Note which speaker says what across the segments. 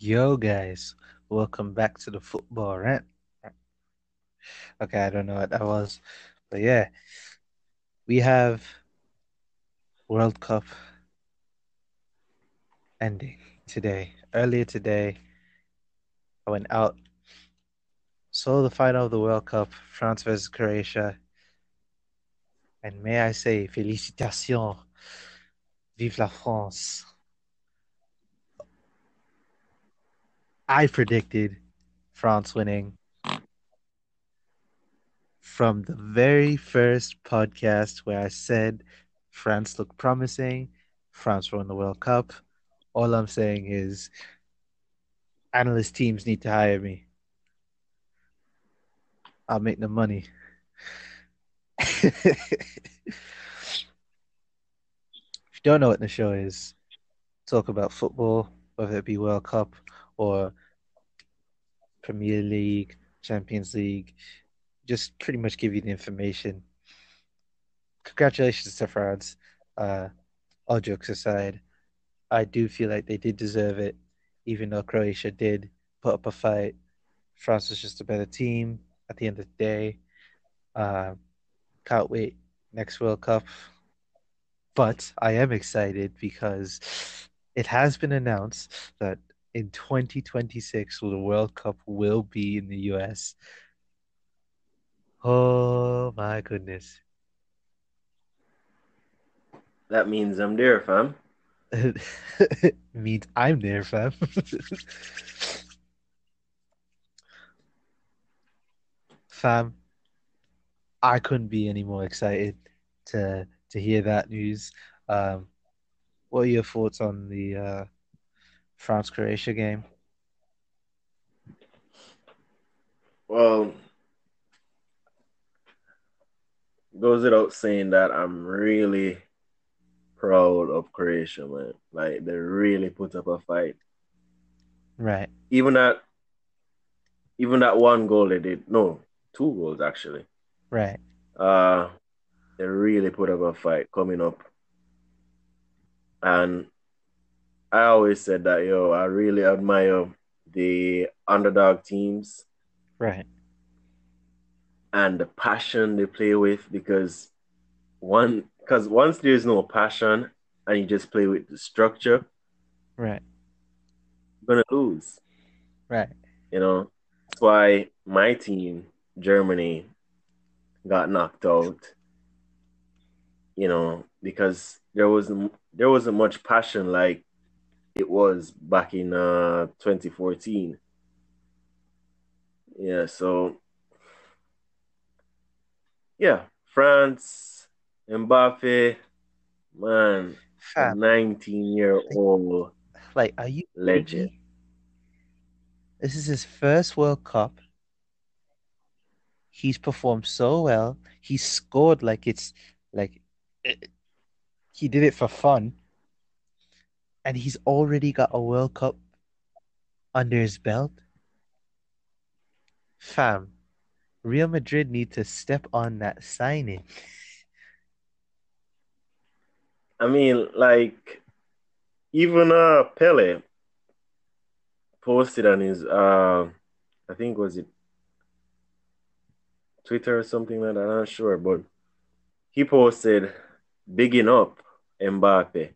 Speaker 1: Yo, guys, welcome back to the football rant. Okay, I don't know what that was, but yeah, we have World Cup ending today. Earlier today, I went out, saw the final of the World Cup, France versus Croatia, and may I say, félicitations, vive la France. I predicted France winning from the very first podcast where I said France looked promising, France won the World Cup. All I'm saying is analyst teams need to hire me. I'll make the money. you don't know what the show is, talk about football, whether it be World Cup or Premier League, Champions League, just pretty much give you the information. Congratulations to France. Uh, all jokes aside, I do feel like they did deserve it, even though Croatia did put up a fight. France was just a better team at the end of the day. Uh, can't wait next World Cup. But I am excited because it has been announced that in 2026 the World Cup will be in the US. Oh my goodness.
Speaker 2: That means I'm there, fam.
Speaker 1: means I'm there, fam. fam, I couldn't be any more excited to to hear that news. Um, what are your thoughts on the uh, France Croatia game?
Speaker 2: Well, goes without saying that I'm really proud of Croatia, man. Like they really put up a fight.
Speaker 1: Right.
Speaker 2: Even that even that one goal they did, no, two goals actually.
Speaker 1: Right.
Speaker 2: Uh they really put up a fight coming up. And I always said that, yo, I really admire the underdog teams.
Speaker 1: Right.
Speaker 2: And the passion they play with because one because once there's no passion and you just play with the structure,
Speaker 1: right,
Speaker 2: you're gonna lose.
Speaker 1: Right.
Speaker 2: You know, that's why my team, Germany, got knocked out. You know, because there wasn't there wasn't much passion like it was back in uh, 2014. Yeah, so yeah, France, Mbappe, man, 19 year old.
Speaker 1: Like, are you
Speaker 2: legend?
Speaker 1: This is his first World Cup. He's performed so well. He scored like it's like it, he did it for fun and he's already got a World Cup under his belt. Fam, Real Madrid need to step on that signing.
Speaker 2: I mean, like, even uh Pele posted on his uh I think was it Twitter or something like that, I'm not sure, but he posted bigging up Mbappe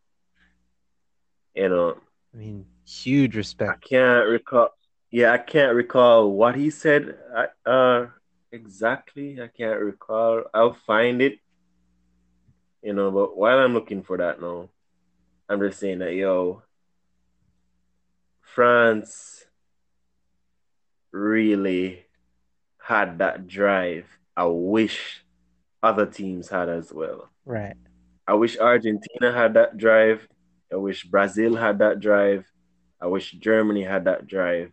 Speaker 2: you know,
Speaker 1: I mean, huge respect.
Speaker 2: I can't recall. Yeah, I can't recall what he said. Uh, exactly. I can't recall. I'll find it. You know, but while I'm looking for that now, I'm just saying that yo, France really had that drive. I wish other teams had as well.
Speaker 1: Right.
Speaker 2: I wish Argentina had that drive. I wish Brazil had that drive. I wish Germany had that drive.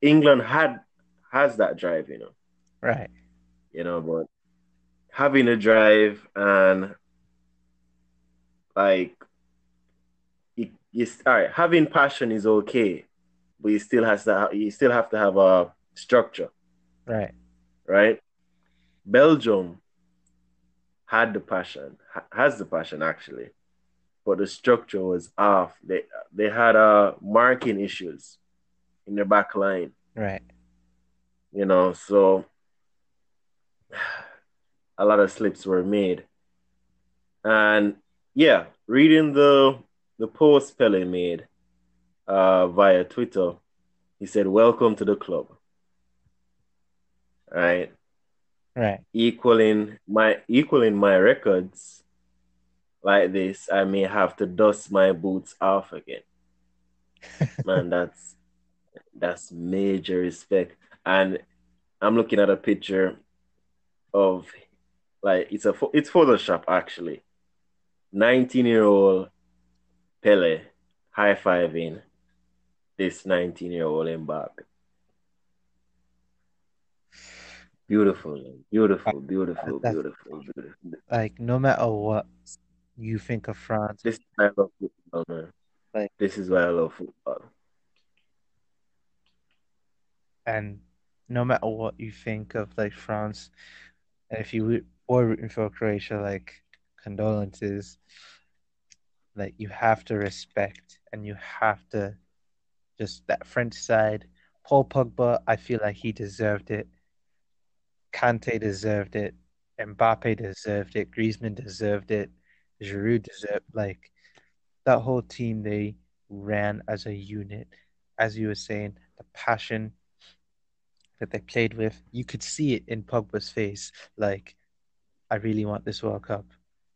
Speaker 2: England had has that drive, you know.
Speaker 1: Right.
Speaker 2: You know, but having a drive and like you, you all right, having passion is okay, but you still has to you still have to have a structure.
Speaker 1: Right.
Speaker 2: Right? Belgium had the passion, has the passion actually but the structure was off. They they had uh marking issues in their back line.
Speaker 1: Right.
Speaker 2: You know, so a lot of slips were made. And yeah, reading the the post Pele made uh, via Twitter, he said, "Welcome to the club." Right.
Speaker 1: Right.
Speaker 2: Equaling my equaling my records like this, I may have to dust my boots off again. Man, that's that's major respect. And I'm looking at a picture of like it's a it's Photoshop actually. 19 year old Pele high fiving this 19 year old Mbappe. Beautiful, beautiful, beautiful, beautiful, beautiful.
Speaker 1: Like no matter what you think of France,
Speaker 2: This is why I love football, man.
Speaker 1: Like-
Speaker 2: this is why I love football.
Speaker 1: and no matter what you think of like France, and if you were rooting for Croatia, like condolences, like you have to respect and you have to just that French side. Paul Pogba, I feel like he deserved it. Kante deserved it. Mbappe deserved it. Griezmann deserved it. Giroud like that whole team. They ran as a unit, as you were saying. The passion that they played with, you could see it in Pogba's face. Like, I really want this World Cup.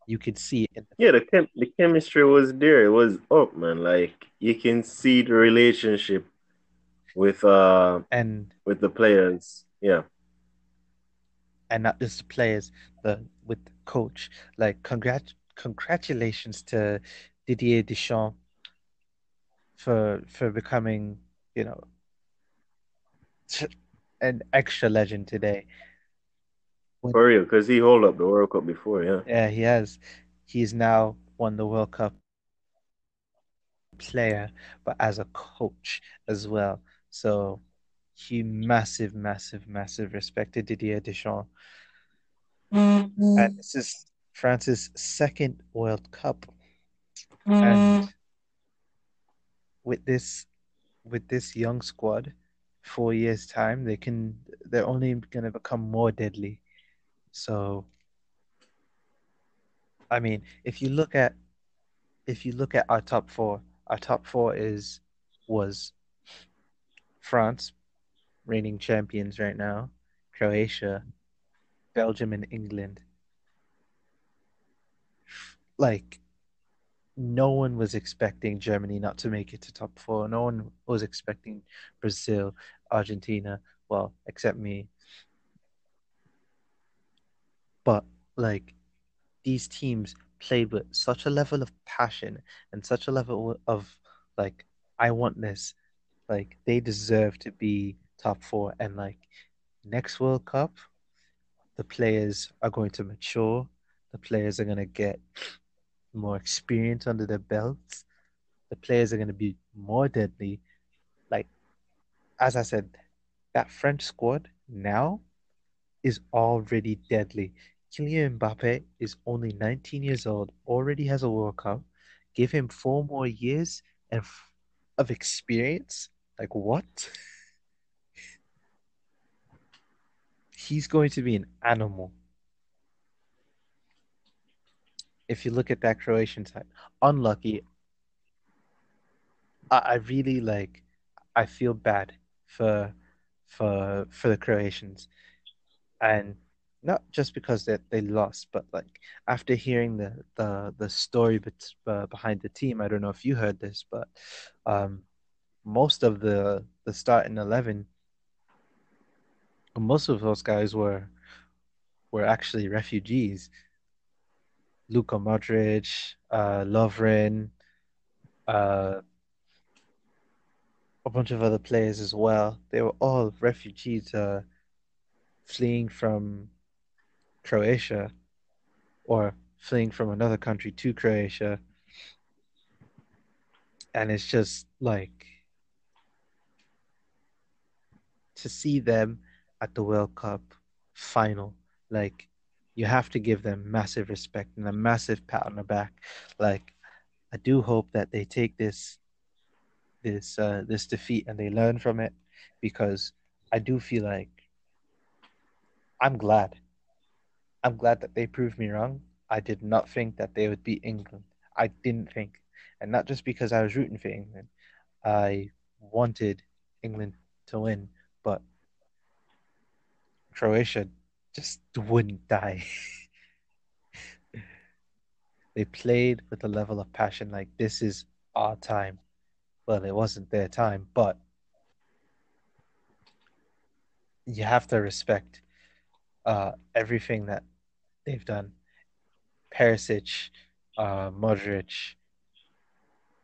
Speaker 1: You could see it in the
Speaker 2: Yeah, the chem- the chemistry was there. It was up, man. Like you can see the relationship with uh
Speaker 1: and
Speaker 2: with the players. Yeah.
Speaker 1: and not just the players, the with the coach. Like congrat congratulations to Didier Deschamps for for becoming, you know, an extra legend today.
Speaker 2: For real, because he hold up the World Cup before, yeah.
Speaker 1: Yeah, he has. He's now won the World Cup player, but as a coach as well. So he massive, massive, massive respect to Didier Deschamps. Mm-hmm. And this is France's second World Cup. And mm. with this with this young squad, four years time, they can they're only gonna become more deadly. So I mean, if you look at if you look at our top four, our top four is was France, reigning champions right now, Croatia, Belgium, and England. Like, no one was expecting Germany not to make it to top four. No one was expecting Brazil, Argentina, well, except me. But like these teams played with such a level of passion and such a level of like, I want this. Like they deserve to be top four. And like next World Cup, the players are going to mature. The players are going to get more experience under their belts. The players are going to be more deadly. Like, as I said, that French squad now is already deadly. Kylian Mbappe is only 19 years old, already has a World Cup. Give him four more years and of experience. Like what? He's going to be an animal. If you look at that Croatian side, unlucky. I, I really like. I feel bad for for for the Croatians, and not just because that they lost, but like after hearing the the the story uh, behind the team. I don't know if you heard this, but um, most of the the starting eleven, most of those guys were were actually refugees. Luka Modric, uh, Lovren, uh, a bunch of other players as well. They were all refugees uh, fleeing from Croatia or fleeing from another country to Croatia. And it's just like to see them at the World Cup final, like you have to give them massive respect and a massive pat on the back. Like I do hope that they take this this uh, this defeat and they learn from it because I do feel like I'm glad. I'm glad that they proved me wrong. I did not think that they would beat England. I didn't think, and not just because I was rooting for England. I wanted England to win, but Croatia just wouldn't die. they played with a level of passion like this is our time. Well, it wasn't their time, but you have to respect uh, everything that they've done. Perisic, uh, Modric,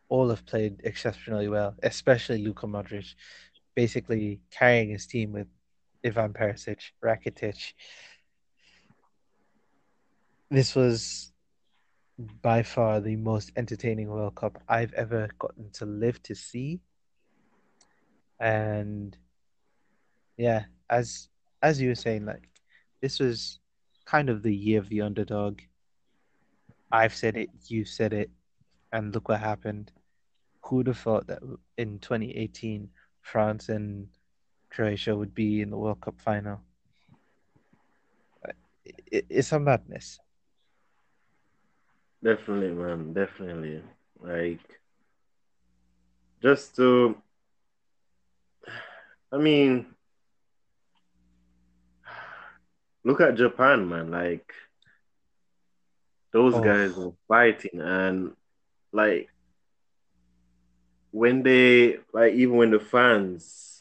Speaker 1: all have played exceptionally well, especially Luka Modric, basically carrying his team with Ivan Perisic, Rakitic. This was by far the most entertaining World Cup I've ever gotten to live to see. And yeah, as as you were saying, like this was kind of the year of the underdog. I've said it, you've said it, and look what happened. Who'd have thought that in 2018 France and Croatia would be in the World Cup final? It's a madness.
Speaker 2: Definitely, man. Definitely. Like, just to, I mean, look at Japan, man. Like, those oh. guys were fighting, and like, when they, like, even when the fans,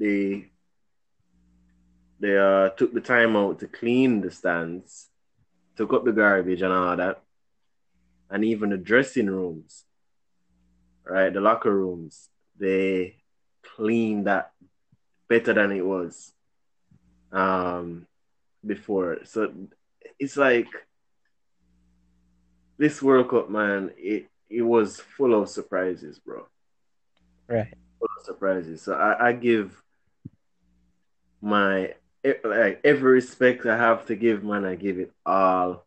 Speaker 2: they, they uh took the time out to clean the stands, took up the garbage and all that and even the dressing rooms, right? The locker rooms, they cleaned that better than it was um, before. So it's like this World Cup, man. It it was full of surprises, bro.
Speaker 1: Right.
Speaker 2: Full of surprises. So I, I give my like every respect I have to give, man. I give it all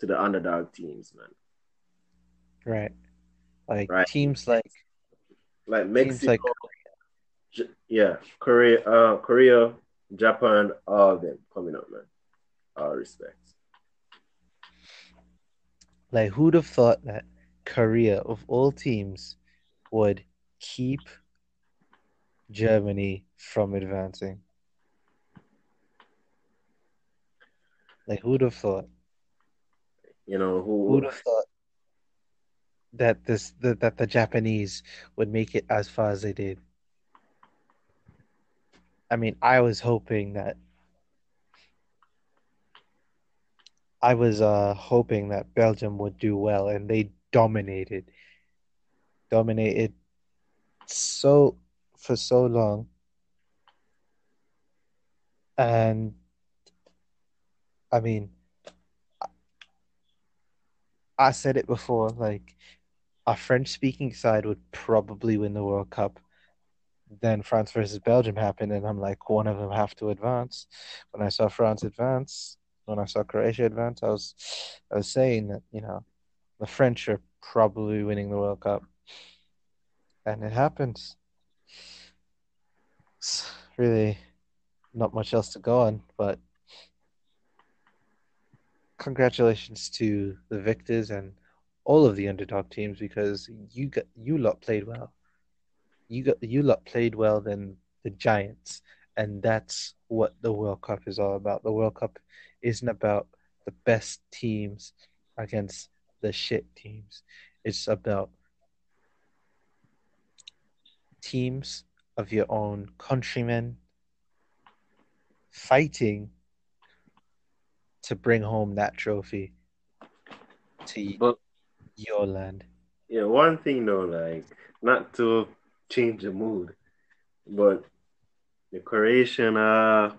Speaker 2: to the underdog teams, man.
Speaker 1: Right. Like right. teams like
Speaker 2: like Mexico, like, J- yeah, Korea, uh, Korea, Japan, all of them coming up, man. All respects.
Speaker 1: Like, who'd have thought that Korea, of all teams, would keep Germany from advancing? Like, who'd have thought?
Speaker 2: You know, who
Speaker 1: would have thought that this that, that the Japanese would make it as far as they did. I mean, I was hoping that I was uh, hoping that Belgium would do well, and they dominated, dominated so for so long, and I mean, I said it before, like a French speaking side would probably win the World Cup. Then France versus Belgium happened, and I'm like, one of them have to advance. When I saw France advance, when I saw Croatia advance, I was, I was saying that you know, the French are probably winning the World Cup, and it happens. It's really not much else to go on, but congratulations to the victors and all of the underdog teams because you got you lot played well. You got you lot played well than the Giants, and that's what the World Cup is all about. The World Cup isn't about the best teams against the shit teams. It's about teams of your own countrymen fighting to bring home that trophy to but, your land.
Speaker 2: Yeah, one thing though, like not to change the mood, but the Croatian uh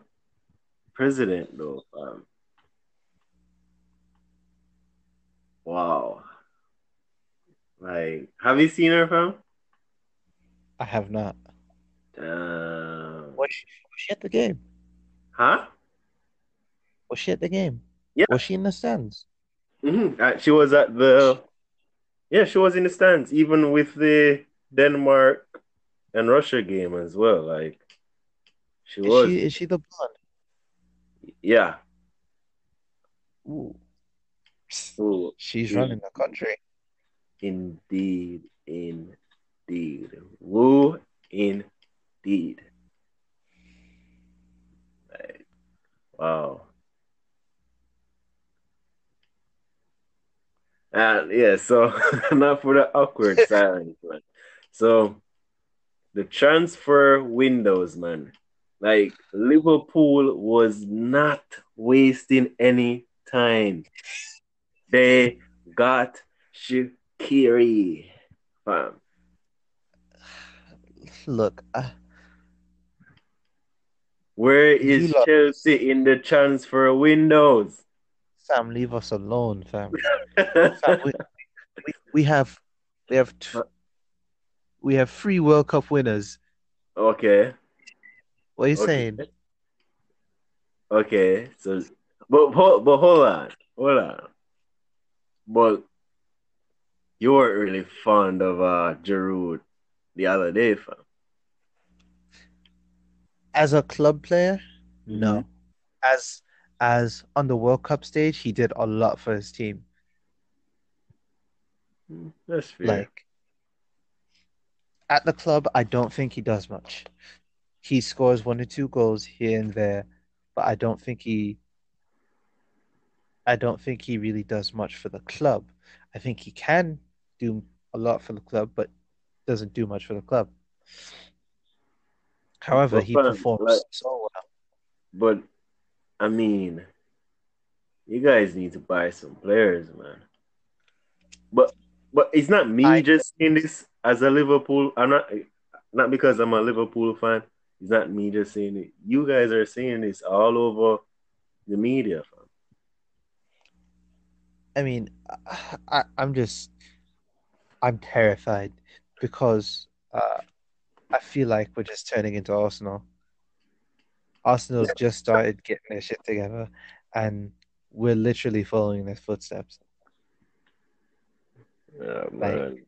Speaker 2: president though, um, wow. Like, have you seen her, fam?
Speaker 1: I have not.
Speaker 2: Damn.
Speaker 1: Was she, was she at the game?
Speaker 2: Huh?
Speaker 1: Was she at the game?
Speaker 2: Yeah.
Speaker 1: Was she in the stands?
Speaker 2: Mm-hmm. Uh, she was at the Yeah, she was in the stands, even with the Denmark and Russia game as well. Like she
Speaker 1: Is
Speaker 2: was.
Speaker 1: she is she the blonde?
Speaker 2: Yeah.
Speaker 1: Ooh,
Speaker 2: Ooh,
Speaker 1: she's
Speaker 2: Yeah.
Speaker 1: running the country.
Speaker 2: indeed, indeed. Woo, indeed. Like, wow. And yeah, so not for the awkward silence, man. So the transfer windows, man. Like Liverpool was not wasting any time. They got Shaqiri, fam.
Speaker 1: Look, uh,
Speaker 2: Where is Chelsea in the transfer windows?
Speaker 1: Sam, leave us alone, fam. Fam, we, we, we have we have t- we have three World Cup winners.
Speaker 2: okay.
Speaker 1: What are you
Speaker 2: Okay.
Speaker 1: saying?
Speaker 2: Okay, so but hold but hold on, hold on. But you weren't really fond of uh Giroud the other day, fam.
Speaker 1: As a club player, no.
Speaker 2: Mhm.
Speaker 1: As as on the World Cup stage, he did a lot for his team.
Speaker 2: Hmm, that's fair.
Speaker 1: Like at the club, I don't think he does much. He scores one or two goals here and there, but I don't think he I don't think he really does much for the club. I think he can do a lot for the club, but doesn't do much for the club. However, he performs
Speaker 2: like-
Speaker 1: so well.
Speaker 2: But I mean, you guys need to buy some players, man. But but it's not me
Speaker 1: I-
Speaker 2: just saying this as a Liverpool. I'm not not because I'm a Liverpool fan. It's not me just saying it. You guys are saying this all over the media, fam.
Speaker 1: I mean, I, I'm just, I'm terrified because uh, I feel like we're just turning into Arsenal. Arsenal's just started getting their shit together, and we're literally following their footsteps.
Speaker 2: Oh, yeah, man.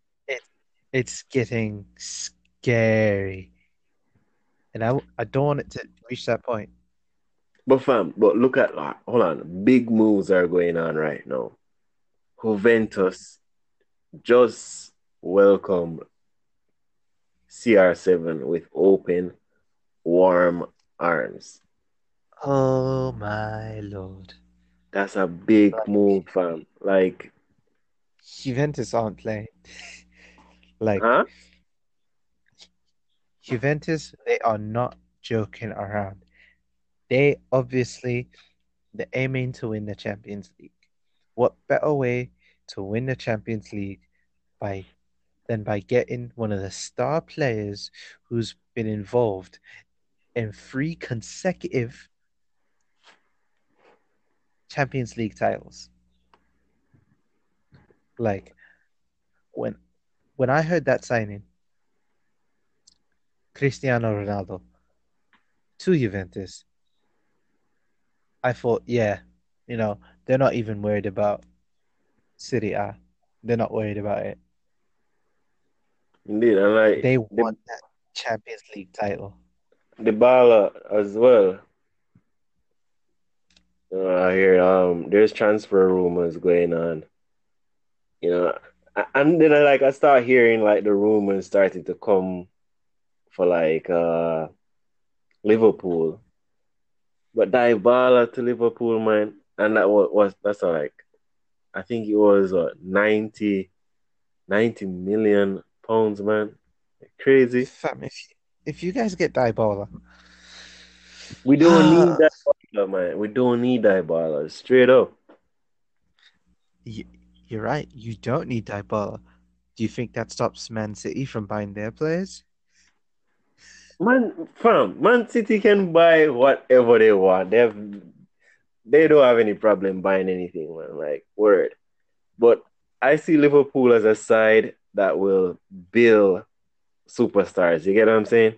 Speaker 1: It's getting scary, and I, I don't want it to reach that point.
Speaker 2: But fam, but look at like, hold on, big moves are going on right now. Juventus just welcomed CR7 with open, warm arms.
Speaker 1: Oh my lord!
Speaker 2: That's a big move, fam. Like,
Speaker 1: Juventus aren't playing. Like
Speaker 2: huh?
Speaker 1: Juventus, they are not joking around. They obviously they're aiming to win the Champions League. What better way to win the Champions League by than by getting one of the star players who's been involved in three consecutive Champions League titles. Like when when I heard that signing, Cristiano Ronaldo to Juventus, I thought, yeah, you know, they're not even worried about Serie A. They're not worried about it.
Speaker 2: Indeed, and like
Speaker 1: They
Speaker 2: the,
Speaker 1: want that Champions League title.
Speaker 2: The Bala as well. Uh, I hear um there's transfer rumors going on. You know, and then I like I start hearing like the rumors starting to come for like uh Liverpool. But Dybala to Liverpool, man, and that was, was that's like I think it was uh, 90, 90 million pounds, man. Crazy.
Speaker 1: Fam, if if you guys get Dybala,
Speaker 2: We don't ah. need that Dybala, man. We don't need Dybala. Straight up.
Speaker 1: you, you're right. You don't need Dybala. Do you think that stops Man City from buying their players?
Speaker 2: Man, fam, Man City can buy whatever they want. They have, they don't have any problem buying anything, man. Like word. But I see Liverpool as a side that will build superstars. You get what I'm saying?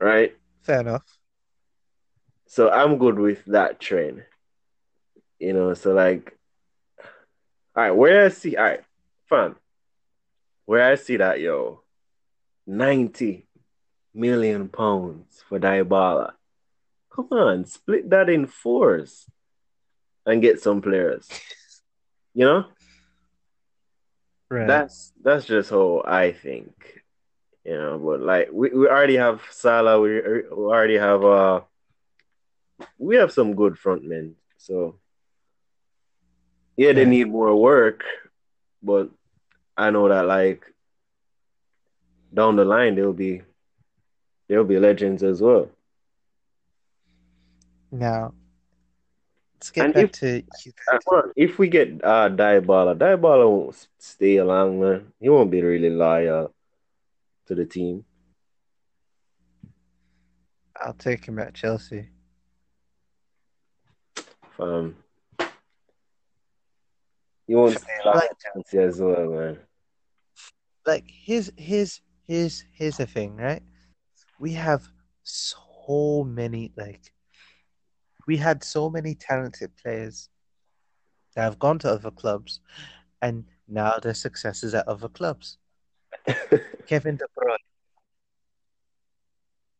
Speaker 2: Right?
Speaker 1: Fair enough.
Speaker 2: So I'm good with that trend. You know, so like all right, where I see all right, fam, where I see that, yo, 90 million pounds for Dybala. Come on, split that in fours and get some players. You know?
Speaker 1: Right.
Speaker 2: That's that's just how I think. You know, but like we, we already have Salah, we, we already have uh we have some good frontmen. So yeah, they need more work, but I know that like down the line they'll be they'll be legends as well.
Speaker 1: now, let's get
Speaker 2: And
Speaker 1: back
Speaker 2: if-
Speaker 1: to
Speaker 2: Uh. If we get uh Dybala, Dybala won't stay along, man. He won't be really loyal to the team.
Speaker 1: I'll take him at Chelsea.
Speaker 2: Um, he won't stay long
Speaker 1: Like-
Speaker 2: at Chelsea as well, man.
Speaker 1: Like here's here's here's here's the thing, right? We have so many like we had so many talented players that have gone to other clubs and now their successes at other clubs. Kevin De Bruyne.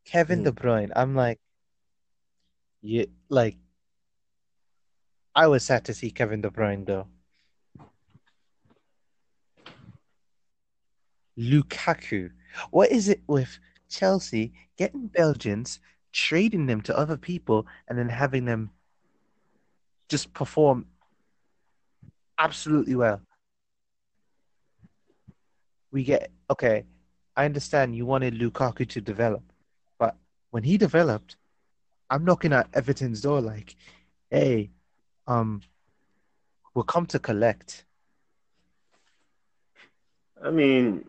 Speaker 1: Kevin
Speaker 2: Hmm.
Speaker 1: De Bruyne. I'm like, you like. I was sad to see Kevin De Bruyne go. Lukaku. What is it with Chelsea getting Belgians, trading them to other people, and then having them just perform absolutely well? We get okay. I understand you wanted Lukaku to develop, but when he developed, I'm knocking at Everton's door like, "Hey, um, we'll come to collect."
Speaker 2: I mean,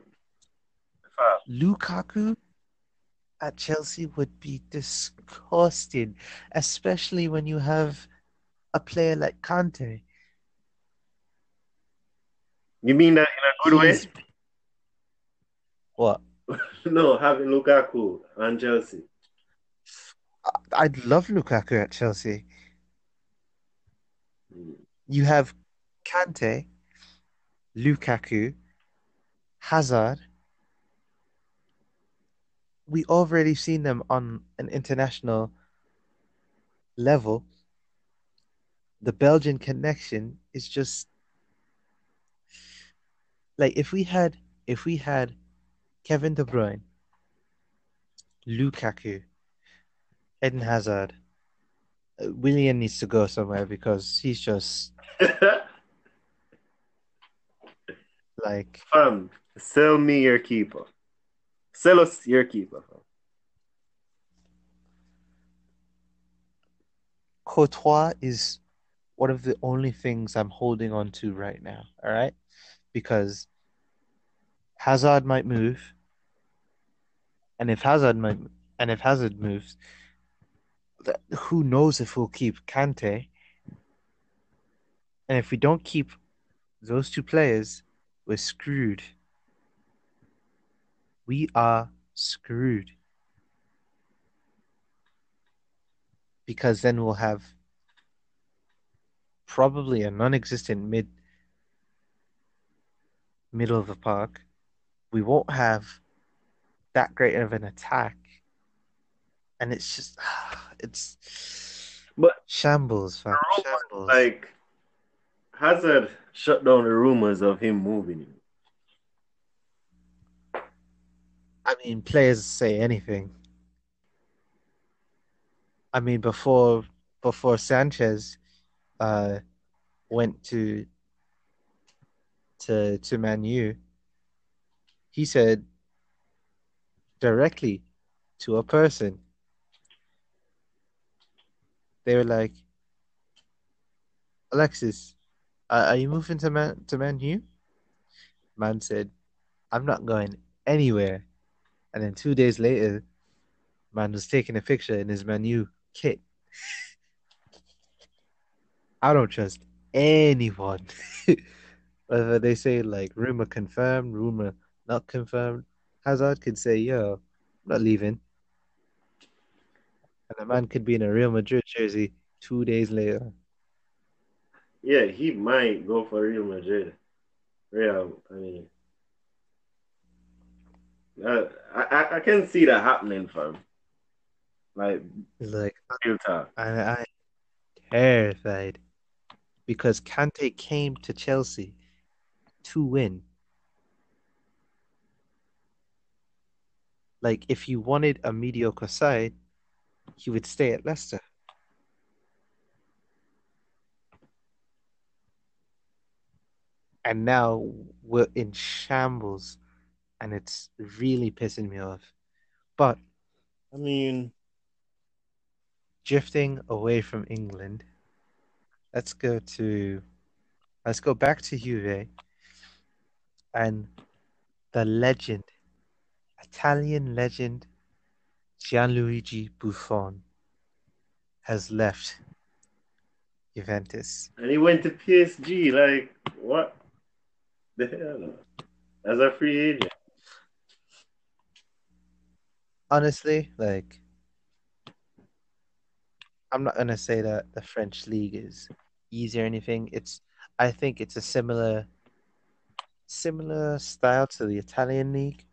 Speaker 2: fuck.
Speaker 1: Lukaku at Chelsea would be disgusting, especially when you have a player like Kante.
Speaker 2: you mean that in a good way?
Speaker 1: What?
Speaker 2: no, having Lukaku and Chelsea.
Speaker 1: I'd love Lukaku at Chelsea.
Speaker 2: Hmm.
Speaker 1: You have Kante, Lukaku, Hazard. We already seen them on an international level. The Belgian connection is just like if we had if we had Kevin De Bruyne, Lukaku, Eden Hazard. Uh, Willian needs to go somewhere because he's just like
Speaker 2: Fam, sell me your keeper. Sell your keeper.
Speaker 1: Courtois is one of the only things I'm holding on to right now. All right, because Hazard might move, and if Hazard might, and if Hazard moves, who knows if we'll keep Kante? And if we don't keep those two players, we're screwed. We are screwed. Because then we'll have probably a non-existent mid middle of the park. We won't have that great of an attack. And it's just it's
Speaker 2: But
Speaker 1: shambles, fam. Shambles.
Speaker 2: like Hazard shut down the rumors of him moving.
Speaker 1: I mean, players say anything. I mean, before before Sanchez uh, went to to to Man U, he said directly to a person. They were like, "Alexis, uh, are you moving to Man to Man U?" Man said, "I'm not going anywhere." And then two days later, man was taking a picture in his Man U kit. I don't trust anyone. Whether they say like rumor confirmed, rumor not confirmed, Hazard could say, yo, I'm not leaving. And the man could be in a Real Madrid jersey two days later.
Speaker 2: Yeah, he might go for Real Madrid. Real, I mean, uh, I I can see that happening, fam. Like,
Speaker 1: like. I, I terrified because Kante came to Chelsea to win. Like, if you wanted a mediocre side, he would stay at Leicester. And now we're in shambles, and it's really pissing me off. But
Speaker 2: I mean,
Speaker 1: drifting away from England, let's go to let's go back to Juve and the legend, Italian legend Gianluigi Buffon has left Juventus.
Speaker 2: And he went to PSG. Like, what the hell? As a free agent.
Speaker 1: Honestly, like, I'm not gonna say that the French league is easy or anything. It's, I think it's a similar, similar style to the Italian league.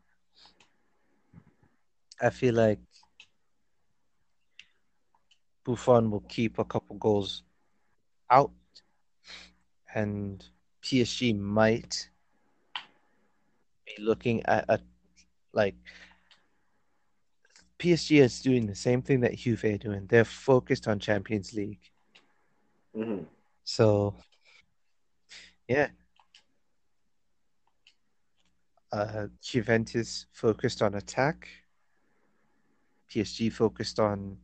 Speaker 1: I feel like Buffon will keep a couple goals out, and PSG might be looking at a like PSG is doing the same thing that Juve are doing. They're focused on Champions League.
Speaker 2: Mm-hmm.
Speaker 1: So, yeah. Uh, Juventus focused on attack. PSG focused on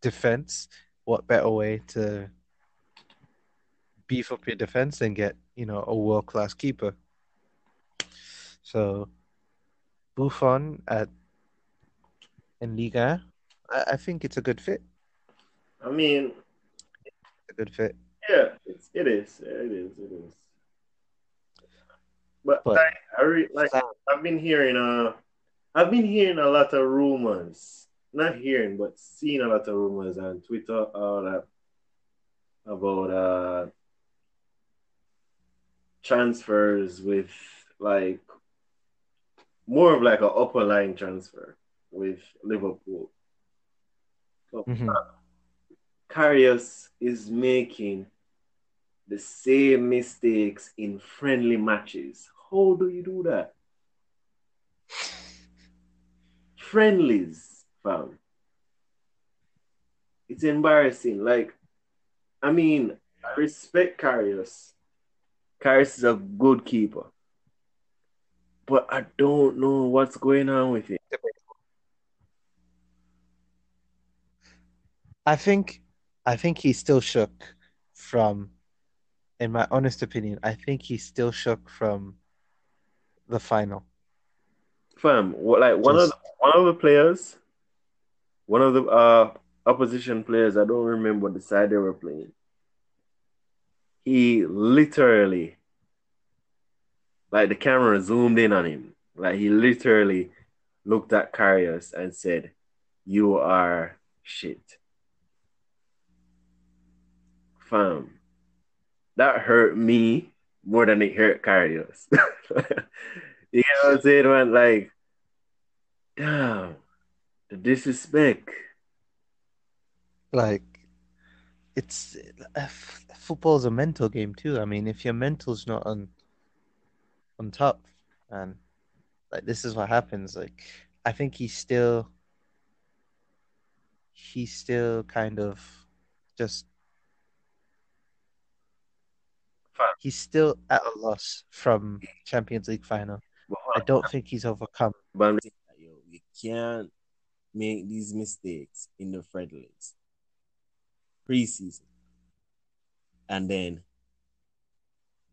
Speaker 1: defense. What better way to beef up your defense and get you know a world class keeper? So, Buffon at in Liga, I, I think it's a good fit.
Speaker 2: I mean,
Speaker 1: a good fit.
Speaker 2: Yeah, it's, it is. It is. It is. But,
Speaker 1: But-
Speaker 2: I, I re, like I've been hearing uh I've been hearing a lot of rumors. Not hearing, but seeing a lot of rumors on Twitter all that about uh transfers with like more of like an upper line transfer with Liverpool. So
Speaker 1: Mhm.
Speaker 2: Karius is making the same mistakes in friendly matches. How do you do that? Friendlies, fam. It's embarrassing. Like, I mean, I respect Karius. Karius is a good keeper. But I don't know what's going on with him.
Speaker 1: I think I think he's still shook from in my honest opinion, I think he still shook from the final.
Speaker 2: Fam, what, like one of the, one of the players, one of the uh opposition players, I don't remember the side they were playing. He literally, like the camera zoomed in on him, like he literally looked at Karius and said, "You are shit." Fam, that hurt me more than it hurt Karius. you know what I'm saying, man? Like, damn, the disrespect.
Speaker 1: Like it's uh, f- football's a mental game too. I mean, if your mental's not on on top, and like this is what happens. Like I think he's still he's still kind of just
Speaker 2: Fam.
Speaker 1: He's still at a loss from Champions League final.
Speaker 2: But
Speaker 1: I don't think he's overcome.
Speaker 2: But I'm
Speaker 3: Yo, you can't make these mistakes in the friendlies preseason, and then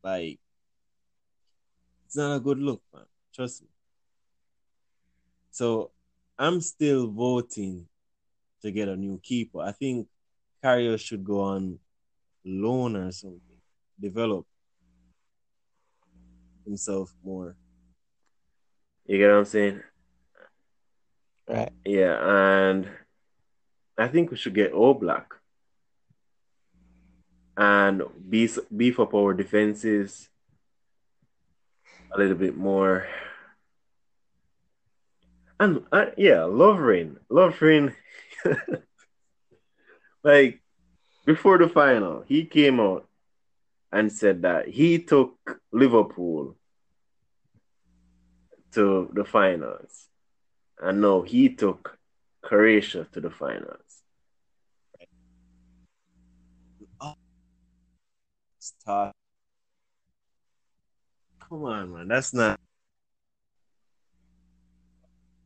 Speaker 3: like it's not a good look, man. Trust me. So I'm still voting to get a new keeper. I think Karius should go on loan or something, develop himself more.
Speaker 2: you get what I'm saying?
Speaker 1: Right.
Speaker 2: Yeah, and I think we should get all black and beef beef up our defenses a little bit more. And uh, yeah, Lovren, Lovren, like before the final, he came out and said that he took Liverpool to the finals, and no, he took Croatia to the finals.
Speaker 3: Stop. Come on, man. That's not.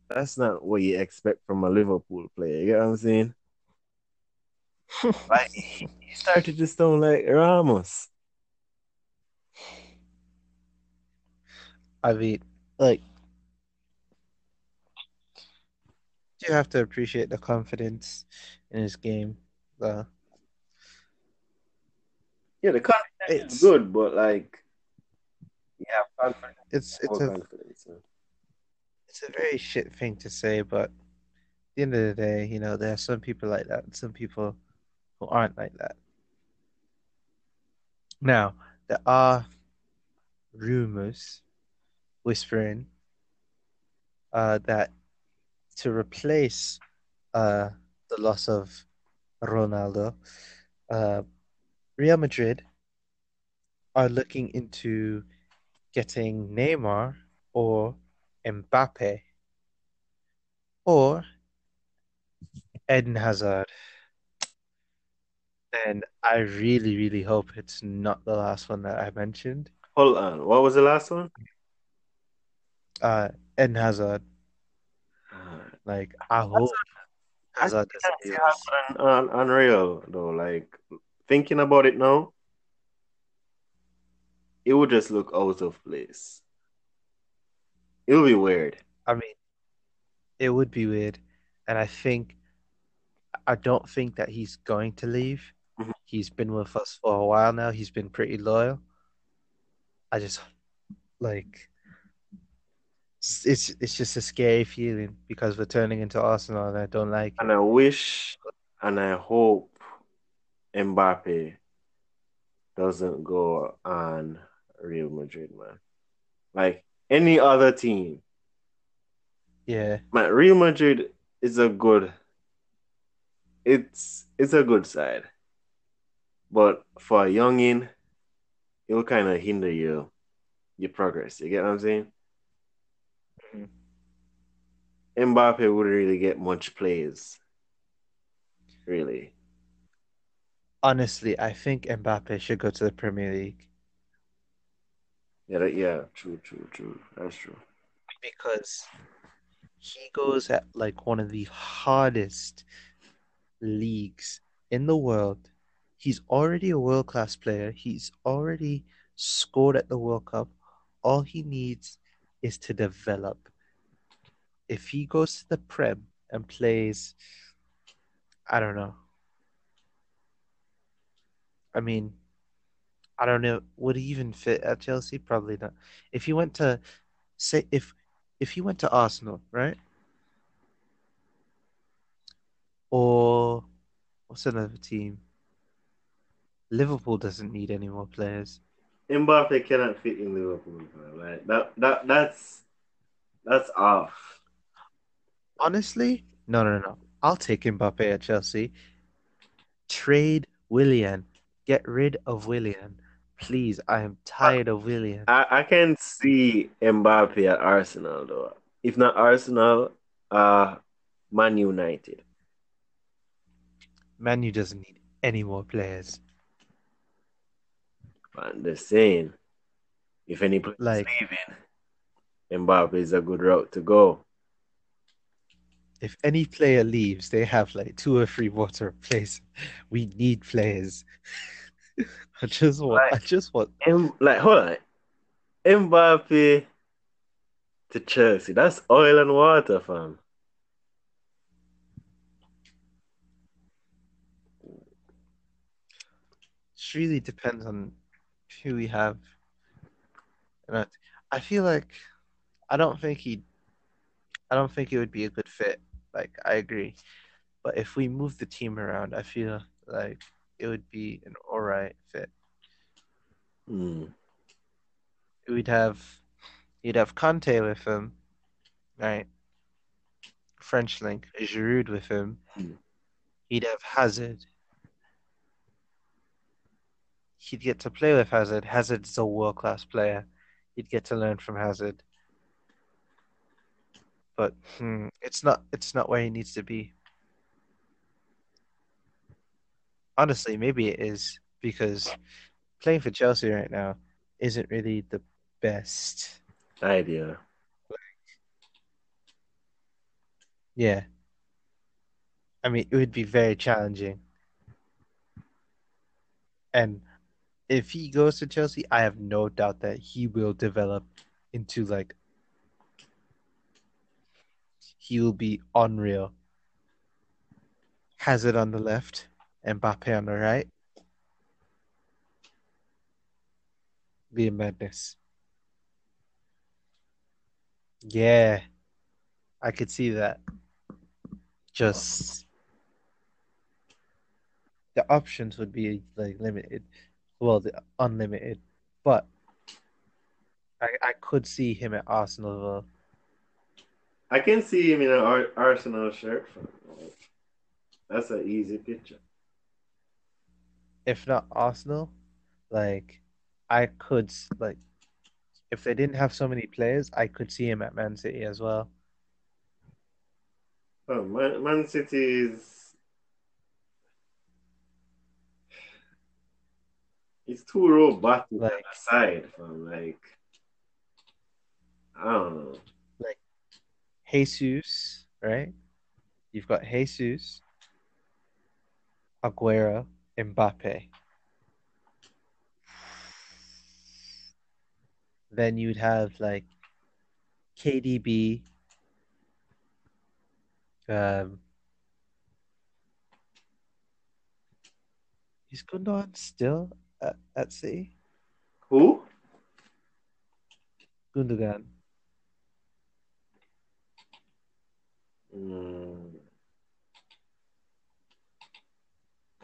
Speaker 3: That's not what you expect from a Liverpool player. You know what I'm saying? like he started to stone like Ramos.
Speaker 1: I mean, like, you have to appreciate the confidence in his game. though.
Speaker 2: Yeah, the confidence
Speaker 1: It's-
Speaker 2: is good, but like, yeah, confidence.
Speaker 1: it's it's a
Speaker 2: confidence.
Speaker 1: it's a very shit thing to say, but at the end of the day, you know, there are some people like that and some people who aren't like that. Now, there are rumors whispering uh, that to replace uh, the loss of Ronaldo, uh, Real Madrid are looking into getting Neymar or Mbappe or Eden Hazard. And I really, really hope it's not the last one that I mentioned.
Speaker 2: Hold on, what was the last one?
Speaker 1: Uh, Eden Hazard. Like, I hope Hazard disappears.
Speaker 2: un- unreal though. Like thinking about it now, it would just look out of place. It would be weird.
Speaker 1: I mean, it would be weird. And I think, I don't think that he's going to leave.
Speaker 2: Mhm.
Speaker 1: He's been with us for a while now. He's been pretty loyal. I just, like, it's it's, just a scary feeling because we're turning into Arsenal and I don't like it.
Speaker 2: And I wish and I hope Mbappe doesn't go on Real Madrid, man. Like any other team,
Speaker 1: Yeah,
Speaker 2: man, Real Madrid is a good it's it's a good side. But for a youngin, it'll kind of hinder you your progress. You get what I'm saying?
Speaker 1: Mhm.
Speaker 2: Mbappe wouldn't really get much plays. Really.
Speaker 1: honestly, I think Mbappe should go to the Premier League
Speaker 2: Yeah, that, yeah, true, true, true. That's true.
Speaker 1: because he goes at like one of the hardest leagues in the world. He's already a world class player. He's already scored at the World Cup. All he needs is to develop. If he goes to the Prem and plays, I don't know. I mean, I don't know. Would he even fit at Chelsea? Probably not. If he went to, say, if if he went to Arsenal, right? Or what's another team? Liverpool doesn't need any more players.
Speaker 2: Mbappe cannot fit in Liverpool. Like that, that, that's that's off.
Speaker 1: Honestly, no, no, no. I'll take Mbappe at Chelsea. Trade Willian. Get rid of Willian. Please, I am tired of Willian.
Speaker 2: I, I can see Mbappe at Arsenal though. If not Arsenal, uh, Man United.
Speaker 1: Man U doesn't need any more players.
Speaker 2: But I'm just saying, if any players
Speaker 1: Like-
Speaker 2: leaving, Mbappe is a good route to go.
Speaker 1: If any player leaves, they have like two or three more to replace. We need players. I just want, I just want
Speaker 2: M- like, hold on, Mbappe to Chelsea. That's oil and water, fam.
Speaker 1: It really depends on who we have. And I, I feel like I don't think he I don't think it would be a good fit. Like I agree. But if we move the team around, I feel like it would be an alright fit.
Speaker 2: Hmm.
Speaker 1: We'd have You'd have Kante with him, right? French link, Giroud with him.
Speaker 2: Hmm.
Speaker 1: He'd have Hazard. He'd get to play with Hazard. Hazard's a world class player. He'd get to learn from Hazard. But hmm, it's not it's not where he needs to be. Honestly, maybe it is because playing for Chelsea right now isn't really the best.
Speaker 2: idea.
Speaker 1: Yeah. I mean, it would be very challenging. And if he goes to Chelsea, I have no doubt that he will develop into like he will be unreal. Hazard on the left, and Mbappe on the right. Be a madness. Yeah, I could see that. Just the options would be like limited, well, the unlimited, but I I could see him at Arsenal though.
Speaker 2: I can see him in an Ar- Arsenal shirt. that's an easy picture.
Speaker 1: if not Arsenal, like I could like if they didn't have so many players, I could see him at Man City as well.
Speaker 2: Oh, Man, Man City is it's too
Speaker 1: Like-
Speaker 2: like, aside from like I don't know.
Speaker 1: Like Jesus, right? You've got Jesus, Aguero, Mbappe. Then you'd have like KDB, um, is Gundogan still at, at City?
Speaker 2: Who?
Speaker 1: Gundogan.
Speaker 2: Mm.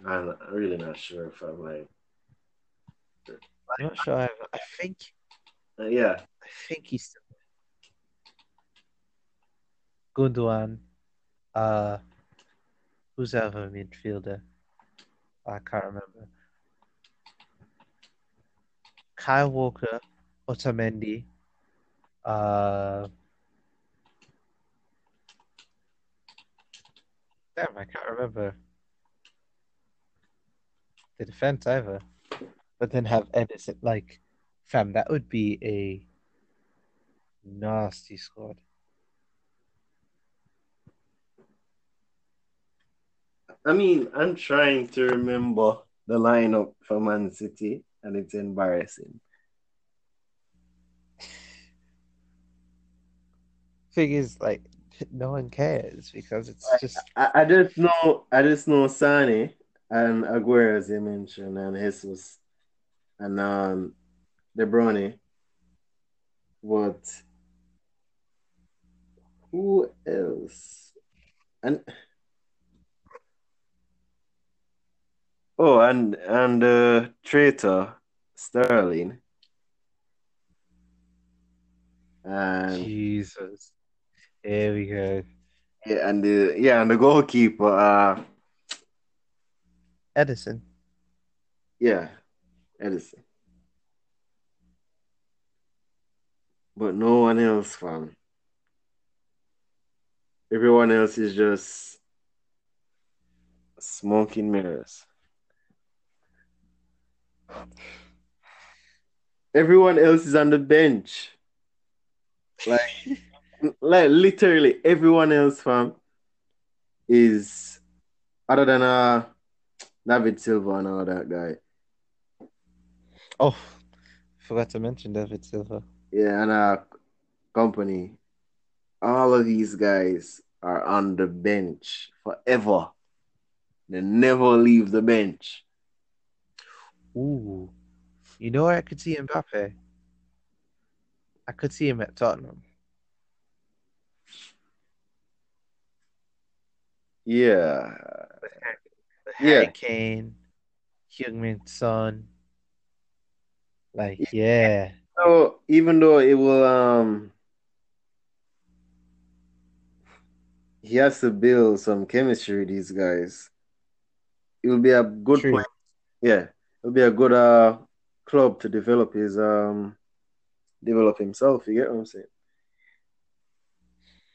Speaker 2: I'm really not sure if I'm like
Speaker 1: I'm not sure. I've, I think
Speaker 2: uh, yeah.
Speaker 1: I think he's still Gundogan. Uh, who's the other midfielder? I can't remember. Kyle Walker, Otamendi. Uh, damn, I can't remember the defense either. But then have Ederson, like, fam, that would be a nasty squad.
Speaker 2: I mean, I'm trying to remember the lineup for Man City and it's embarrassing.
Speaker 1: Thing is, like, no one cares because it's just
Speaker 2: I, I just know I just know Sane and Aguero as you mentioned and Jesus and um De Bruyne. But who else? And oh and and uh traitor Sterling. And
Speaker 1: Jesus. Here we go.
Speaker 2: yeah, and the yeah, and the goalkeeper, uh
Speaker 1: Ederson.
Speaker 2: Yeah, Ederson. But no one else, fam. Everyone else is just smoking mirrors. Everyone else is on the bench. Like, like literally everyone else, fam, is other than uh David Silva and all that guy.
Speaker 1: Oh, forgot to mention David Silva.
Speaker 2: Yeah, and our company, all of these guys are on the bench forever. They never leave the bench.
Speaker 1: Ooh. You know where I could see Mbappe? I could see him at Tottenham.
Speaker 2: Yeah.
Speaker 1: With
Speaker 2: Yeah.
Speaker 1: Harry Kane, Heung-min Son. Like, yeah.
Speaker 2: though even though it will um he has to build some chemistry with these guys. It will be a good
Speaker 1: True.
Speaker 2: point. Yeah, it'll be a good uh club to develop his um develop himself. You get what I'm saying?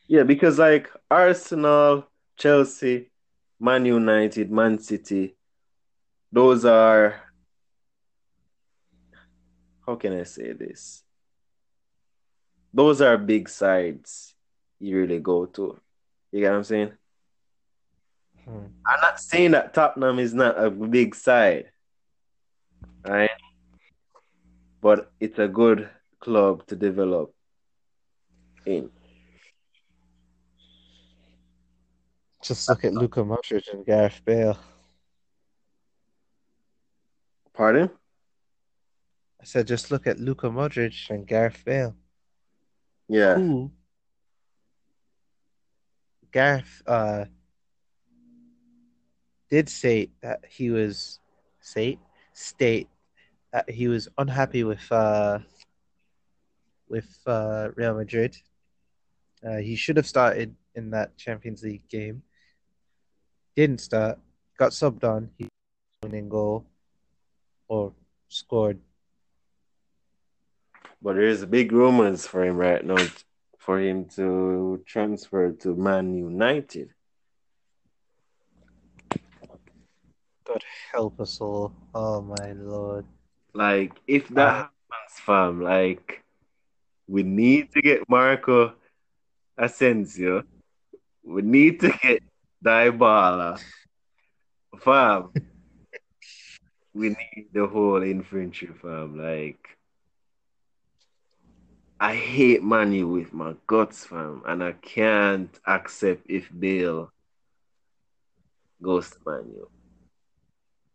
Speaker 2: Yeah, because like Arsenal, Chelsea, Man United, Man City, those are how can I say this? Those are big sides you really go to. You get what I'm saying?
Speaker 1: Hmm.
Speaker 2: I'm not saying that Tottenham is not a big side, right? But it's a good club to develop in.
Speaker 1: Just look at Luka Modric and Gareth Bale.
Speaker 2: Pardon?
Speaker 1: I said, just look at Luka Modric and Gareth Bale.
Speaker 2: Yeah.
Speaker 1: Who Gareth uh, did say that he was state that he was unhappy with uh, with uh, Real Madrid. Uh, he should have started in that Champions League game. Didn't start. Got subbed on. He winning goal or scored.
Speaker 2: But there's big rumors for him right now for him to transfer to Man United.
Speaker 1: God help us all. Oh my lord.
Speaker 2: Like, if that
Speaker 1: Uh,
Speaker 2: happens, fam, like, we need to get Marco Asensio. We need to get Dybala. Fam, we need the whole infantry, fam. Like, I hate Man U with my guts, fam, and I can't accept if Bale goes to Man U.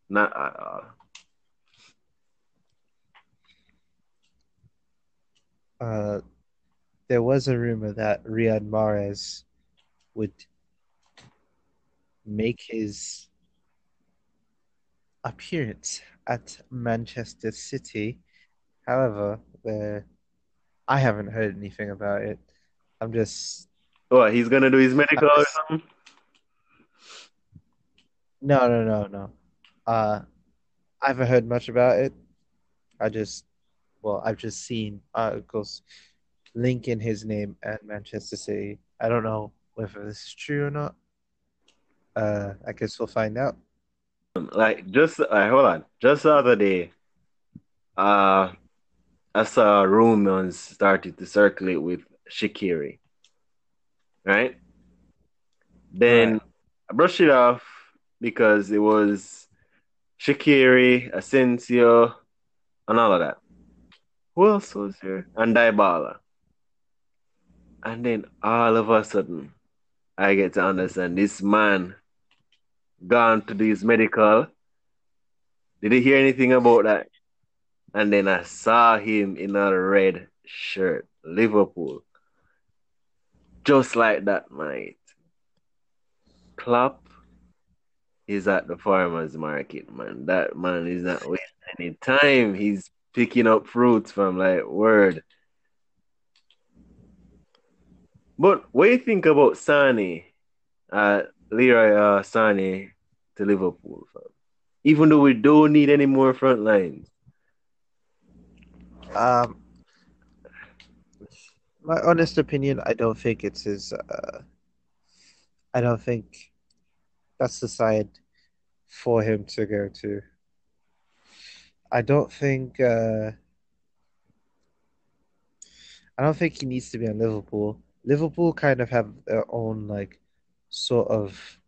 Speaker 2: Not at all.
Speaker 1: Uh, there was a rumor that Riyad Mahrez would make his appearance at Manchester City. However, the I haven't heard anything about it. I'm just
Speaker 2: What, he's gonna do his medical or something?
Speaker 1: no, no, no, no. Uh, I haven't heard much about it. I just, well, I've just seen articles linking his name and Manchester City. I don't know whether this is true or not. Uh, I guess we'll find out.
Speaker 2: Like just uh, hold on, just the other day, uh, I saw rumors started to circulate with Shaqiri, right? Then
Speaker 1: Right.
Speaker 2: I brushed it off because it was Shaqiri, Asensio, and all of that. Who else was here? And Dybala. And then all of a sudden, I get to understand this man gone to do his medical. Did you hear anything about that? And then I saw him in a red shirt, Liverpool. Just like that, mate. Klopp is at the farmer's market, man. That man is not wasting any time. He's picking up fruits from like word. But what do you think about Sane, uh, Leroy uh, Sane to Liverpool, fam? Even though we don't need any more front lines.
Speaker 1: Um, my honest opinion, I don't think it's his. Uh, I don't think that's the side for him to go to. I don't think. Uh, I don't think he needs to be on Liverpool. Liverpool kind of have their own like sort of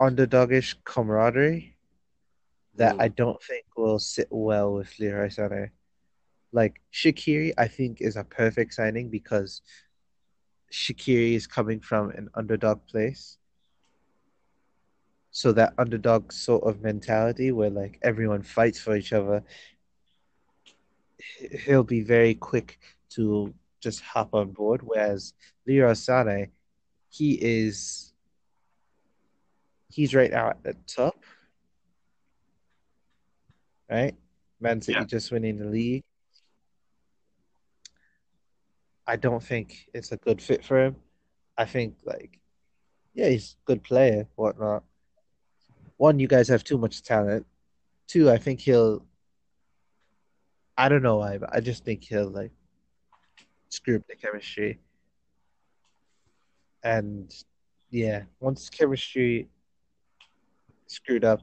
Speaker 1: underdogish camaraderie that
Speaker 2: Mm.
Speaker 1: I don't think will sit well with Leroy Sané. Like Shaqiri, I think is a perfect signing because Shaqiri is coming from an underdog place. So that underdog sort of mentality where like everyone fights for each other, he- he'll be very quick to just hop on board. Whereas Leroy Sané, he is he's right now at the top, right? Man City
Speaker 2: Yeah.
Speaker 1: just winning the league. I don't think it's a good fit for him. I think like, yeah, he's a good player, whatnot. One, you guys have too much talent. Two, I think he'll. I don't know why, but I just think he'll like screw up the chemistry. And yeah, once chemistry screwed up,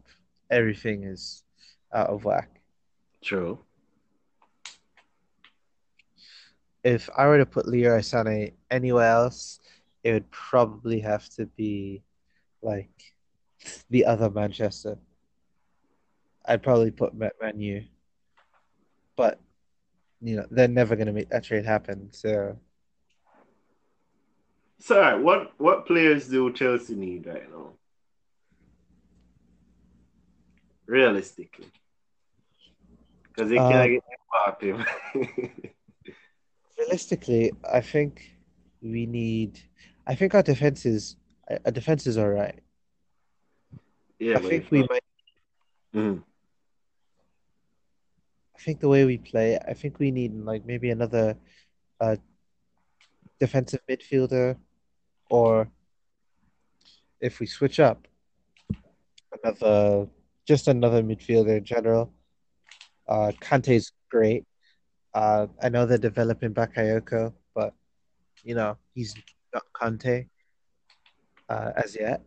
Speaker 1: everything is out of whack.
Speaker 2: True.
Speaker 1: If I were to put Leroy Sané anywhere else, it would probably have to be like the other Manchester. I'd probably put Ma- Man U. But you know, they're never gonna make that trade happen. So
Speaker 2: So, right, what what players do Chelsea need right now? Realistically, because they can't
Speaker 1: Um,
Speaker 2: get Mbappe.
Speaker 1: realistically, I think we need I think our defense is our defense is all right.
Speaker 2: Yeah,
Speaker 1: I think we might
Speaker 2: Mhm.
Speaker 1: I think the way we play, I think we need like maybe another uh, defensive midfielder, or if we switch up, another just another midfielder in general. Uh, Kante's great. Uh, I know they're developing Bakayoko, but you know he's not Kante uh, as yet.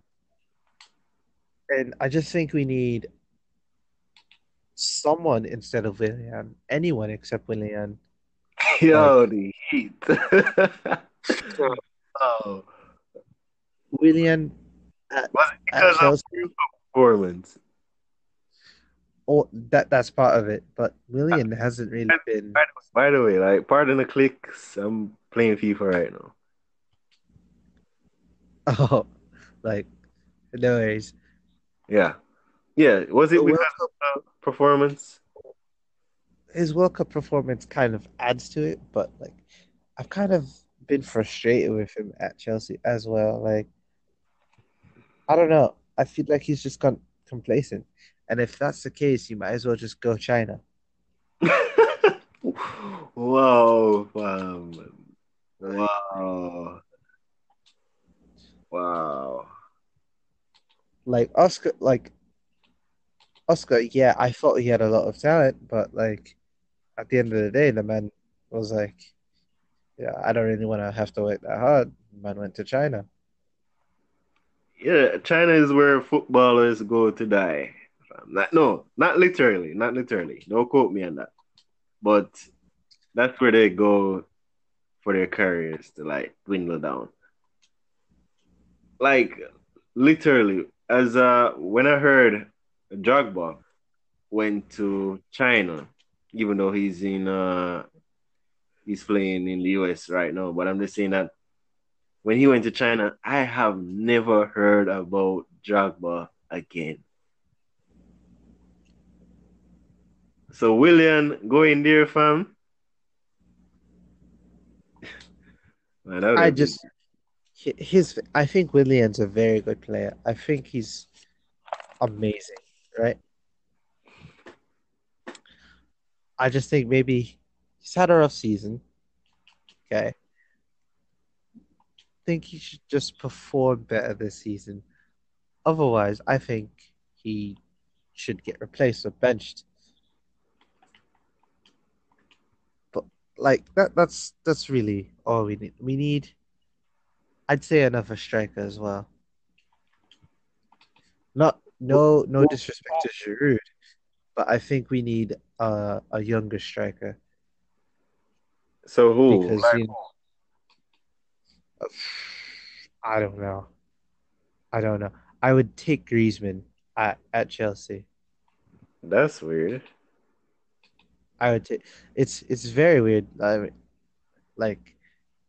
Speaker 1: And I just think we need someone instead of Willian, anyone except Willian.
Speaker 2: Yo, the heat. oh,
Speaker 1: Willian at, at Chelsea,
Speaker 2: performance?
Speaker 1: or oh, that that's part of it, but Willian uh, hasn't really been.
Speaker 2: By the, by the way, like, pardon the clicks. I'm playing FIFA right now.
Speaker 1: Oh, like no worries.
Speaker 2: Yeah, yeah. Was it because
Speaker 1: Cup,
Speaker 2: of the performance?
Speaker 1: his World Cup performance kind of adds to it, but like I've kind of been frustrated with him at Chelsea as well. Like I don't know. I feel like he's just gone complacent. And if that's the case, you might as well just go China.
Speaker 2: Whoa, um, fam. Wow. Wow.
Speaker 1: Like Oscar, like Oscar, yeah, I thought he had a lot of talent, but like at the end of the day, the man was like, yeah, I don't really want to have to work that hard. Man went to China.
Speaker 2: Yeah, China is where footballers go to die. Not, no, not literally, not literally. Don't quote me on that. But that's where they go for their careers to like dwindle down. Like literally, as uh when I heard Drogba went to China, even though he's in uh he's playing in the US right now, but I'm just saying that when he went to China, I have never heard about Drogba again. So Willian going there, fam. Man,
Speaker 1: I just his I think Willian's a very good player. I think he's amazing, right? I just think maybe he's had a rough season. Okay. I think he should just perform better this season. Otherwise, I think he should get replaced or benched. But like that that's that's really all we need. We need I'd say another striker as well. Not no no disrespect to Giroud, but I think we need uh, a younger striker
Speaker 2: So who?
Speaker 1: because
Speaker 2: Like,
Speaker 1: you know, I don't know. I don't know. I would take Griezmann at, at Chelsea.
Speaker 2: that's weird.
Speaker 1: I would take. It's it's very weird. I mean, like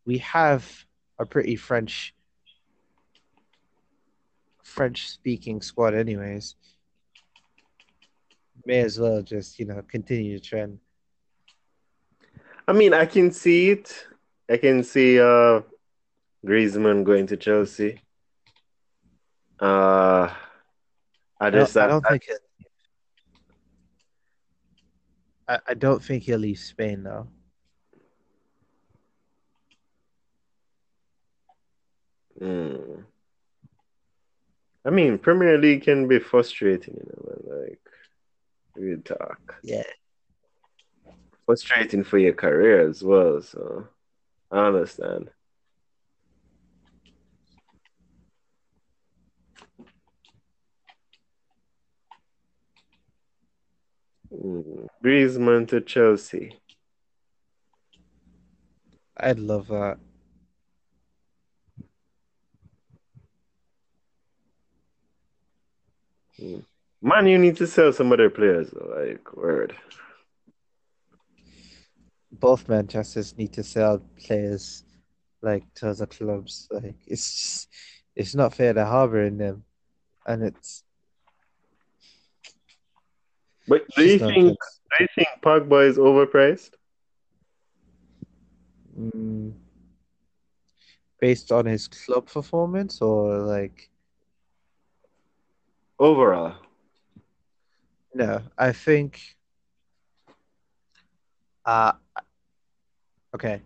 Speaker 1: we have a pretty French French speaking squad, anyways. May as well just you know continue the trend.
Speaker 2: I mean, I can see it. I can see uh Griezmann going to Chelsea. Uh I
Speaker 1: I don't,
Speaker 2: just
Speaker 1: I don't think. I, I don't think he'll leave Spain though.
Speaker 2: Mm. I mean, Premier League can be frustrating, you know, like we talk.
Speaker 1: Yeah.
Speaker 2: Frustrating for your career as well, so I understand. Mm. Griezmann to Chelsea.
Speaker 1: I'd love that.
Speaker 2: Man, you need to sell some other players, like word.
Speaker 1: Both Manchesters need to sell players like to other clubs. Like it's just, it's not fair to harbor in them, and it's.
Speaker 2: But do you think
Speaker 1: good.
Speaker 2: do you think Pogba is overpriced?
Speaker 1: Mm, based on his club performance or like
Speaker 2: Overall,
Speaker 1: no, I think. Uh okay.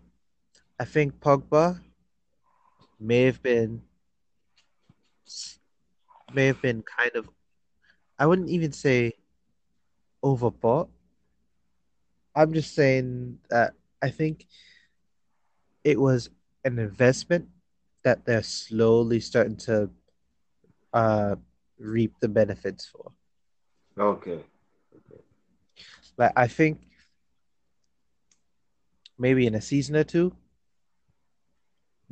Speaker 1: I think Pogba may have been may have been kind of I wouldn't even say overbought. I'm just saying that I think it was an investment that they're slowly starting to uh reap the benefits for.
Speaker 2: okay.
Speaker 1: Like I think maybe in a season or two,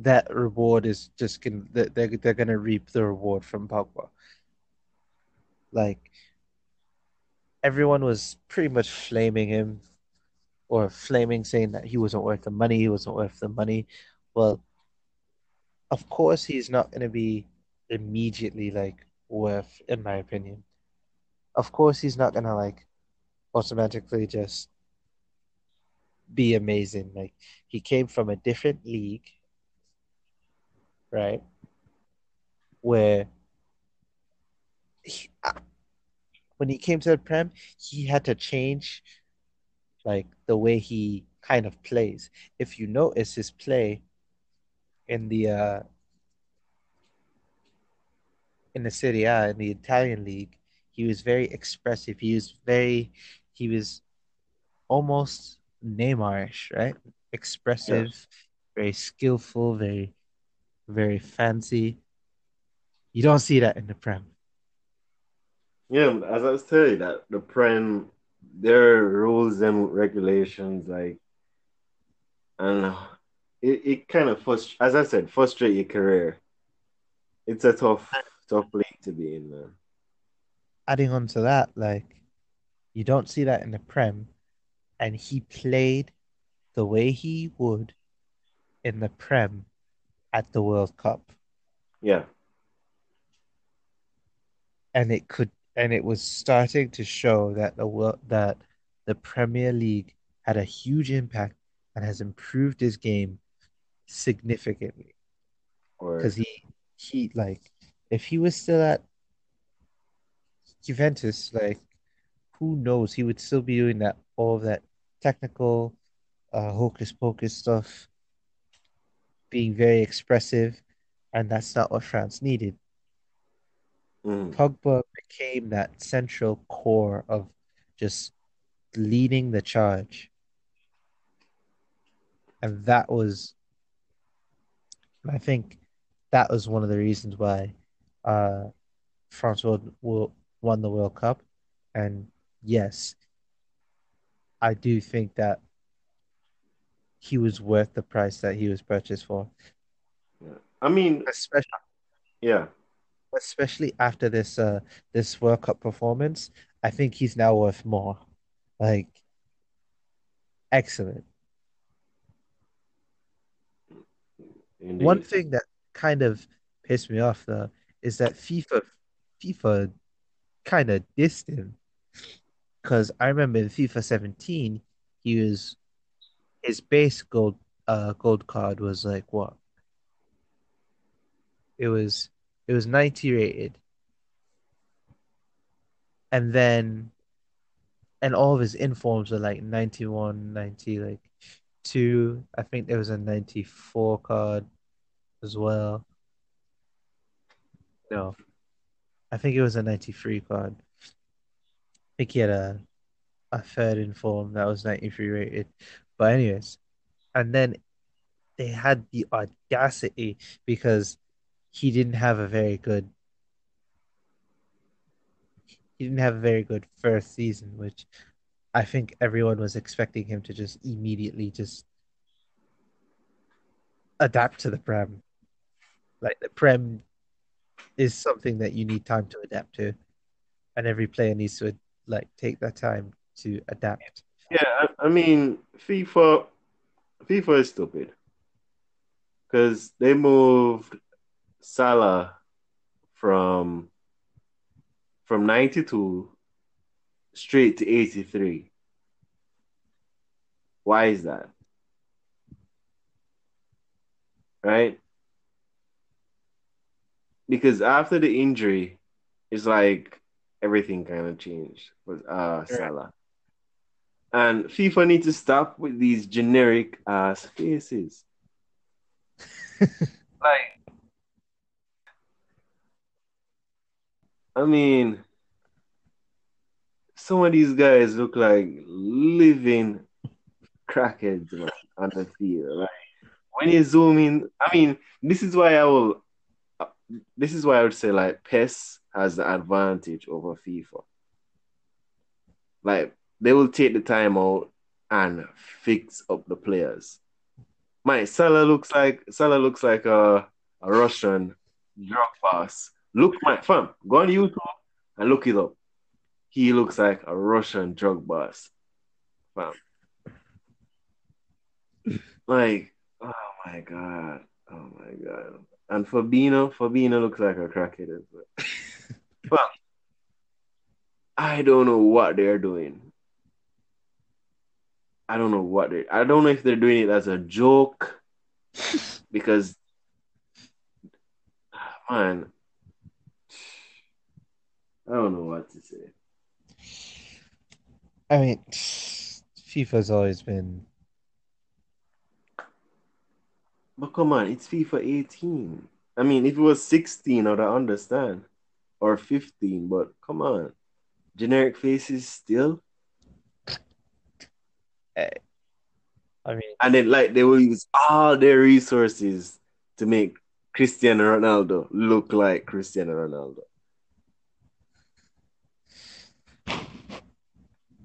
Speaker 1: that reward is just gonna they- they're they're gonna reap the reward from Pogba. Like everyone was pretty much flaming him or flaming saying that he wasn't worth the money, he wasn't worth the money. Well, of course he's not gonna be immediately like worth, in my opinion. Of course he's not gonna like automatically just be amazing. Like he came from a different league, right? Where he, uh, when he came to the Prem, he had to change like the way he kind of plays. If you notice his play in the uh in the Serie A in the Italian league, he was very expressive. He was very he was almost Neymarish, right? Expressive, very skillful, very very fancy. You don't see that in the Prem.
Speaker 2: Yeah, as I was telling you, that the Prem, their rules and regulations, like, and it, it kind of frust- as I said, frustrate your career. It's a tough, tough league to be in, man.
Speaker 1: Adding on to that, like you don't see that in the Prem, and he played the way he would in the Prem at the World Cup.
Speaker 2: Yeah,
Speaker 1: and it could and it was starting to show that the world that the Premier League had a huge impact and has improved his game significantly because he he like if he was still at Juventus like who knows? He would still be doing that all of that technical uh hocus pocus stuff being very expressive and that's not what France needed.
Speaker 2: Mm,
Speaker 1: Pogba became that central core of just leading the charge. And that was, I think, that was one of the reasons why uh, France will, won the World Cup. And yes, I do think that he was worth the price that he was purchased for,
Speaker 2: I mean,
Speaker 1: especially
Speaker 2: yeah,
Speaker 1: especially after this uh this World Cup performance, I think he's now worth more. Like excellent.
Speaker 2: indeed.
Speaker 1: One thing that kind of pissed me off though is that FIFA FIFA kind of dissed him because I remember in FIFA 17 he was his base gold uh gold card was like what? It was it was 90 rated. And then and all of his informs are like 91, 90, like two. I think there was a 94 card as well. No, I think it was a 93 card. I think he had a a third in form that was 93 rated. But anyways, and then they had the audacity because he didn't have a very good he didn't have a very good first season, which I think everyone was expecting him to just immediately just adapt to the prem. Like the prem is something that you need time to adapt to, and every player needs to like take that time to adapt.
Speaker 2: Yeah, I, I mean, FIFA, FIFA is stupid because they moved Salah from from 92 straight to 83. Why is that? Right? Because after the injury, it's like everything kind of changed with uh Salah. And FIFA need to stop with these generic ass faces. like I mean, some of these guys look like living crackheads man, on the field. Like when you zoom in, I mean, this is why I will. This is why I would say like PES has the advantage over FIFA. Like they will take the time out and fix up the players. My Salah looks like Salah looks like a, a Russian drug boss Look, my fam, go on YouTube and look it up. He looks like a Russian drug boss, fam. like, oh my god, oh my god. And Fabinho, Fabinho looks like a crackhead as well. but I don't know what they're doing. I don't know what they I don't know if they're doing it as a joke because ah, man, I don't know what to say.
Speaker 1: I mean, FIFA's always been.
Speaker 2: But come on, it's FIFA 18. I mean, if it was 16, I'd understand. Or 15, but come on. Generic faces still?
Speaker 1: Eh, I mean,
Speaker 2: and then, like, they will use all their resources to make Cristiano Ronaldo look like Cristiano Ronaldo.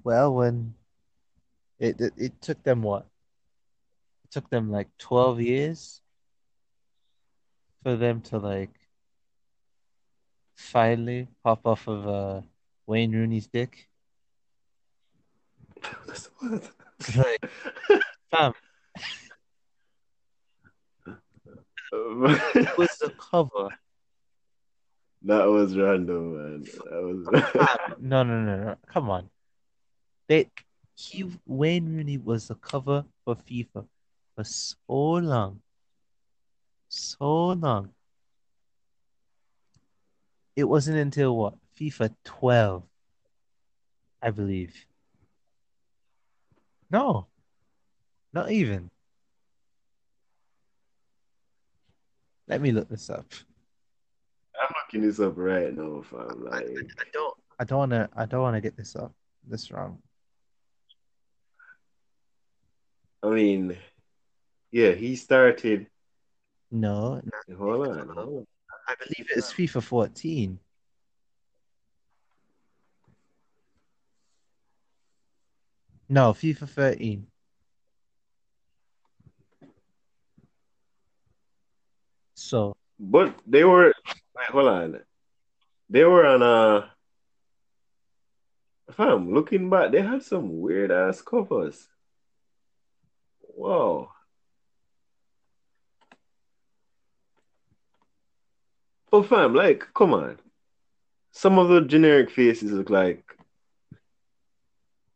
Speaker 1: Well, when it, it it took them what? Took them like 12 years for them to like finally pop off of uh Wayne Rooney's dick.
Speaker 2: what?
Speaker 1: like, fam. it was the cover.
Speaker 2: That was random, man. That was
Speaker 1: no, no, no, no. Come on. They he Wayne Rooney was the cover for FIFA for so long. So long. It wasn't until what? FIFA 12, I believe. No. Not even. Let me look this up.
Speaker 2: I'm looking this up right now, fam. Like I,
Speaker 1: I don't I don't wanna I don't wanna get this up this wrong.
Speaker 2: I mean, yeah, he started.
Speaker 1: No,
Speaker 2: hold on, hold on.
Speaker 1: I believe it's FIFA 14. No, FIFA 13. So,
Speaker 2: but they were. Wait, hold on. They were on uh, a. If I'm looking back, they had some weird ass covers. Whoa. Oh, fam, like, come on. Some of the generic faces look like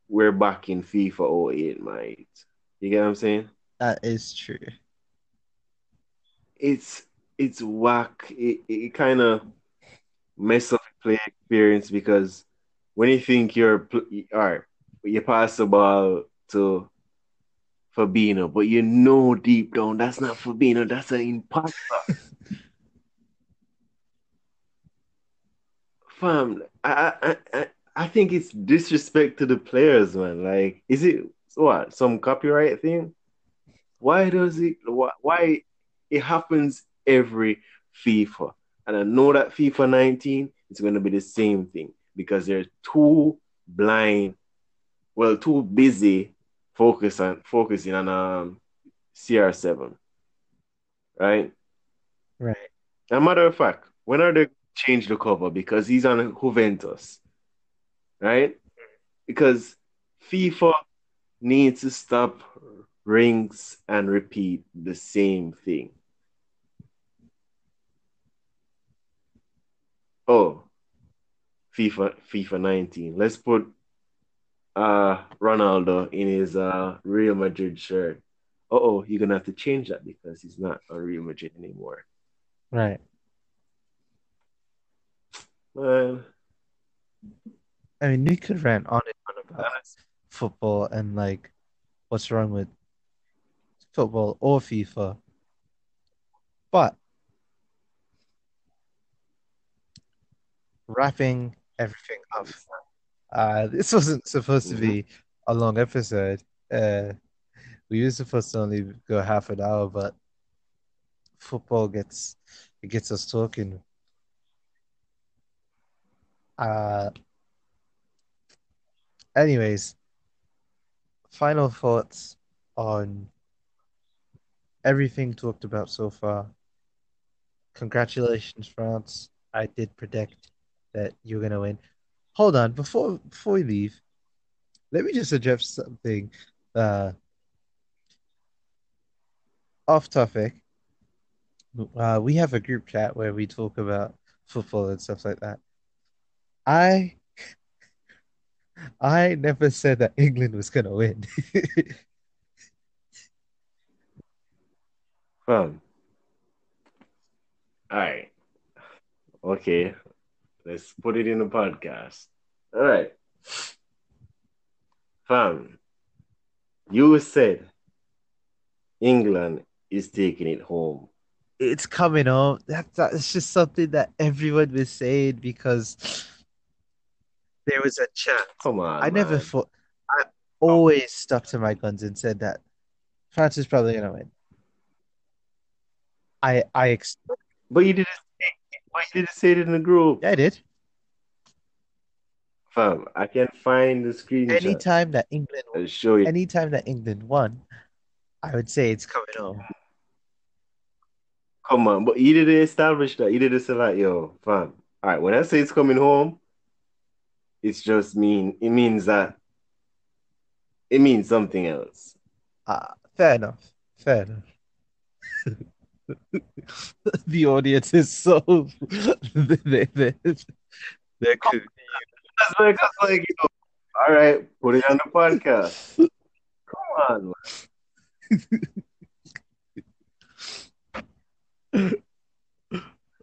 Speaker 2: we're back in FIFA 08, mate. You get what I'm saying?
Speaker 1: That is true.
Speaker 2: It's it's whack. It, it kind of mess up the play experience because when you think you're all right, you pass the ball to Fabinho, but you know deep down that's not Fabinho, that's an imposter. Fam, I, I, I, I think it's disrespect to the players, man. Like, is it what some copyright thing? Why does it? Why, why it happens every FIFA? And I know that FIFA 19 is going to be the same thing because they're too blind, well, too busy focus on focusing on um CR7. Right?
Speaker 1: Right.
Speaker 2: As a matter of fact, when are they change the cover? Because he's on Juventus. Right? Because FIFA needs to stop rings and repeat the same thing. Oh, FIFA FIFA 19. Let's put uh Ronaldo in his uh Real Madrid shirt. oh, you're gonna have to change that because he's not a Real Madrid anymore.
Speaker 1: Right.
Speaker 2: Man.
Speaker 1: I mean, we could rant on and on about football and like what's wrong with football or FIFA. But wrapping everything up. Uh, this wasn't supposed to be a long episode. Uh, we were supposed to only go half an hour, but football gets it gets us talking. Uh, anyways, final thoughts on everything talked about so far. Congratulations, France. I did predict that you're gonna win. Hold on, before before we leave, let me just address something uh off topic. Uh, we have a group chat where we talk about football and stuff like that. I I never said that England was gonna win.
Speaker 2: Fam. All right. Okay. Let's put it in the podcast. All right. Fam. You said England is taking it home.
Speaker 1: it's coming home. That that's just something that everyone was saying because there was a chance.
Speaker 2: Come on.
Speaker 1: I never thought. I oh. always stuck to my guns and said that France is probably gonna win. I I ex-
Speaker 2: But you didn't say, but you didn't say it in the group.
Speaker 1: yeah, I did.
Speaker 2: Fam, I can't find the screenshot.
Speaker 1: Anytime that England
Speaker 2: I'll show you.
Speaker 1: anytime that England won, I would say it's coming home.
Speaker 2: Come on, but you didn't establish that. You didn't say like, yo, fam. All right, when I say it's coming home, it's just mean it means that it means something else.
Speaker 1: Uh, fair enough. Fair enough. The audience is so they, they, they're cool.
Speaker 2: That's like, that's like, yo, all right, put it on the podcast. Come on, man.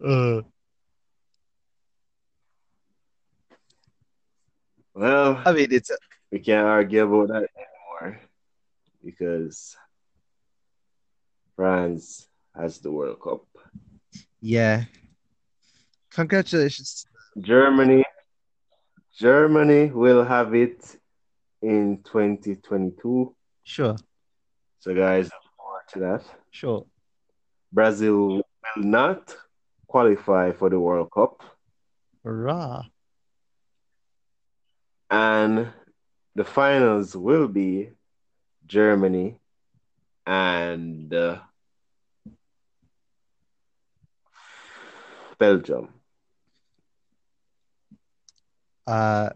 Speaker 1: Uh,
Speaker 2: Well,
Speaker 1: I mean, it's a,
Speaker 2: we can't argue about that anymore because France has the World Cup.
Speaker 1: yeah. Congratulations.
Speaker 2: Germany, Germany will have it in 2022.
Speaker 1: Sure,
Speaker 2: So, guys, look forward to that.
Speaker 1: sure.
Speaker 2: Brazil will not qualify for the World Cup,
Speaker 1: Hurrah.
Speaker 2: And the finals will be Germany and uh, Belgium.
Speaker 1: Uh,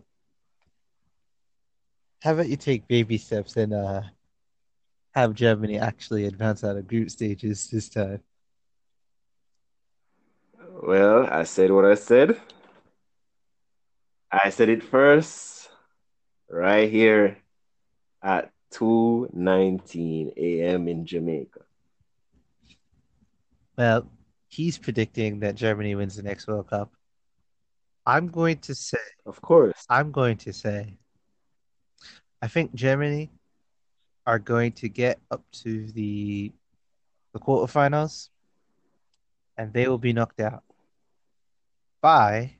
Speaker 1: how about you take baby steps and uh have Germany actually advance out of group stages this time?
Speaker 2: Well, I said what I said. I said it first, right here at 2:19 a.m. in Jamaica.
Speaker 1: Well, he's predicting that Germany wins the next World Cup. I'm going to say,
Speaker 2: Of course.
Speaker 1: I'm going to say, I think Germany are going to get up to the the quarterfinals, and they will be knocked out by.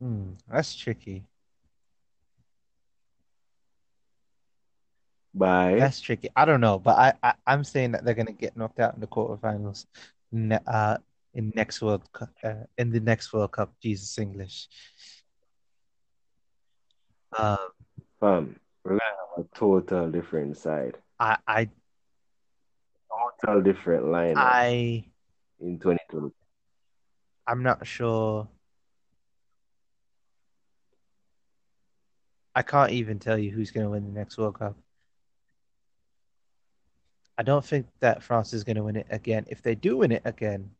Speaker 1: Hmm, that's tricky.
Speaker 2: By
Speaker 1: That's tricky. I don't know, but I, I I'm saying that they're gonna get knocked out in the quarterfinals, ne uh, in next World Cup, uh, in the next World Cup. Jesus English. Um,
Speaker 2: fam, we're gonna have a total different side,
Speaker 1: I I
Speaker 2: total different lineup
Speaker 1: I
Speaker 2: in 2020.
Speaker 1: I'm not sure. I can't even tell you who's gonna win the next World Cup. I don't think that France is gonna win it again. If they do win it again,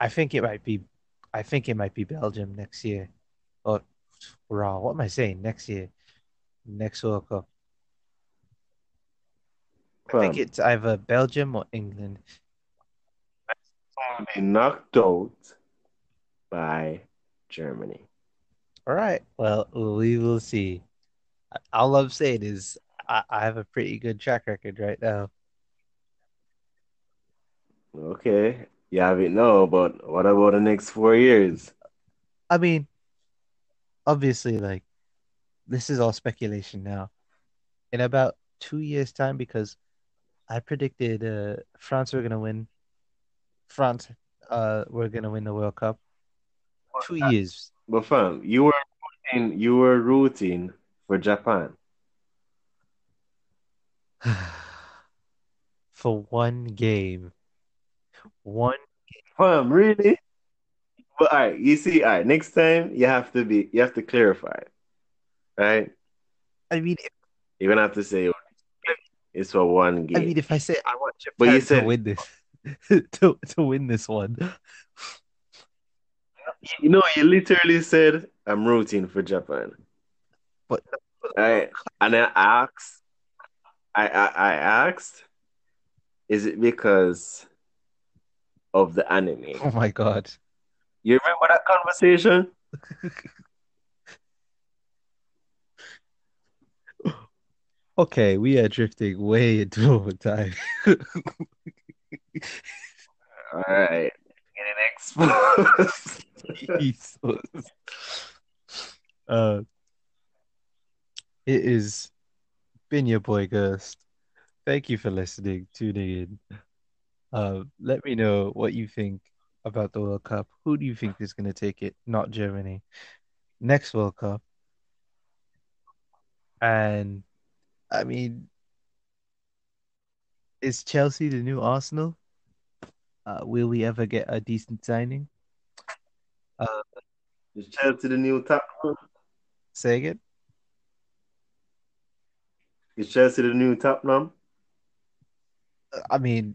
Speaker 1: I think it might be, I think it might be Belgium next year. Or, raw. What am I saying? Next year, next World Cup. I think it's either Belgium or England.
Speaker 2: be knocked out by Germany.
Speaker 1: All right. Well, we will see. All I'm saying is I, I have a pretty good track record right now.
Speaker 2: Okay, Yeah, have it now, but what about the next four years?
Speaker 1: I mean, obviously, like this is all speculation now. In about two years' time, because I predicted uh, France were gonna win. France uh were gonna win the World Cup. Two years.
Speaker 2: But fam, you were rooting, you were rooting for Japan.
Speaker 1: For one game. One
Speaker 2: Fam, really? But all right, you see, all right, next time you have to be, you have to clarify, right?
Speaker 1: I mean if,
Speaker 2: You're gonna have to say it's for one game.
Speaker 1: I mean if I say I want Japan
Speaker 2: But you
Speaker 1: Japan to
Speaker 2: said-
Speaker 1: win this to to win this one.
Speaker 2: You know, you literally said I'm rooting for Japan.
Speaker 1: But
Speaker 2: I and I asked, I, I I asked, is it because of the anime?
Speaker 1: oh my god.
Speaker 2: You remember that conversation?
Speaker 1: Okay, we are drifting way into overtime.
Speaker 2: All right, getting exposed.
Speaker 1: Jesus. Uh, it is been your boy Ghost. Thank you for listening, tuning in. Uh, let me know what you think about the World Cup. Who do you think is going to take it? Not Germany. Next World Cup. And I mean, is Chelsea the new Arsenal? Uh, will we ever get a decent signing?
Speaker 2: Is to the new top?
Speaker 1: Say again?
Speaker 2: Is Chelsea the new top now?
Speaker 1: I mean,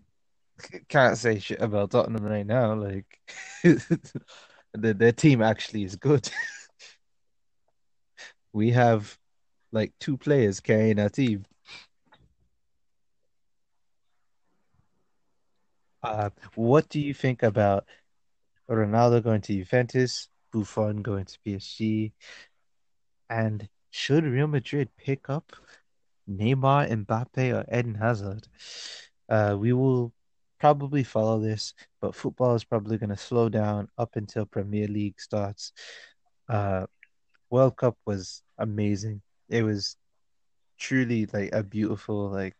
Speaker 1: can't say shit about Tottenham right now. Like, the, their team actually is good. We have like two players carrying our team. Uh, what do you think about Ronaldo going to Juventus, Buffon going to PSG, and should Real Madrid pick up Neymar, Mbappe, or Eden Hazard? Uh, we will probably follow this, but football is probably going to slow down up until Premier League starts. Uh, World Cup was amazing. It was truly like a beautiful, like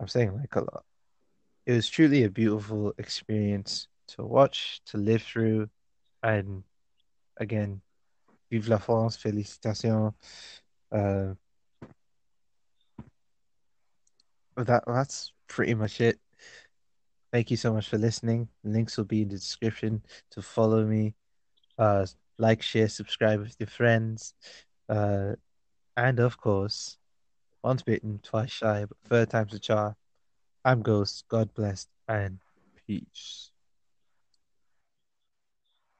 Speaker 1: I'm saying like a lot. It was truly a beautiful experience to watch, to live through, and again, vive la France, félicitations. Uh, that that's pretty much it. Thank you so much for listening. Links will be in the description to follow me. Uh, like, share, subscribe with your friends. Uh, and of course, once bitten, twice shy, but third time's a charm. I'm Ghost. God bless and peace.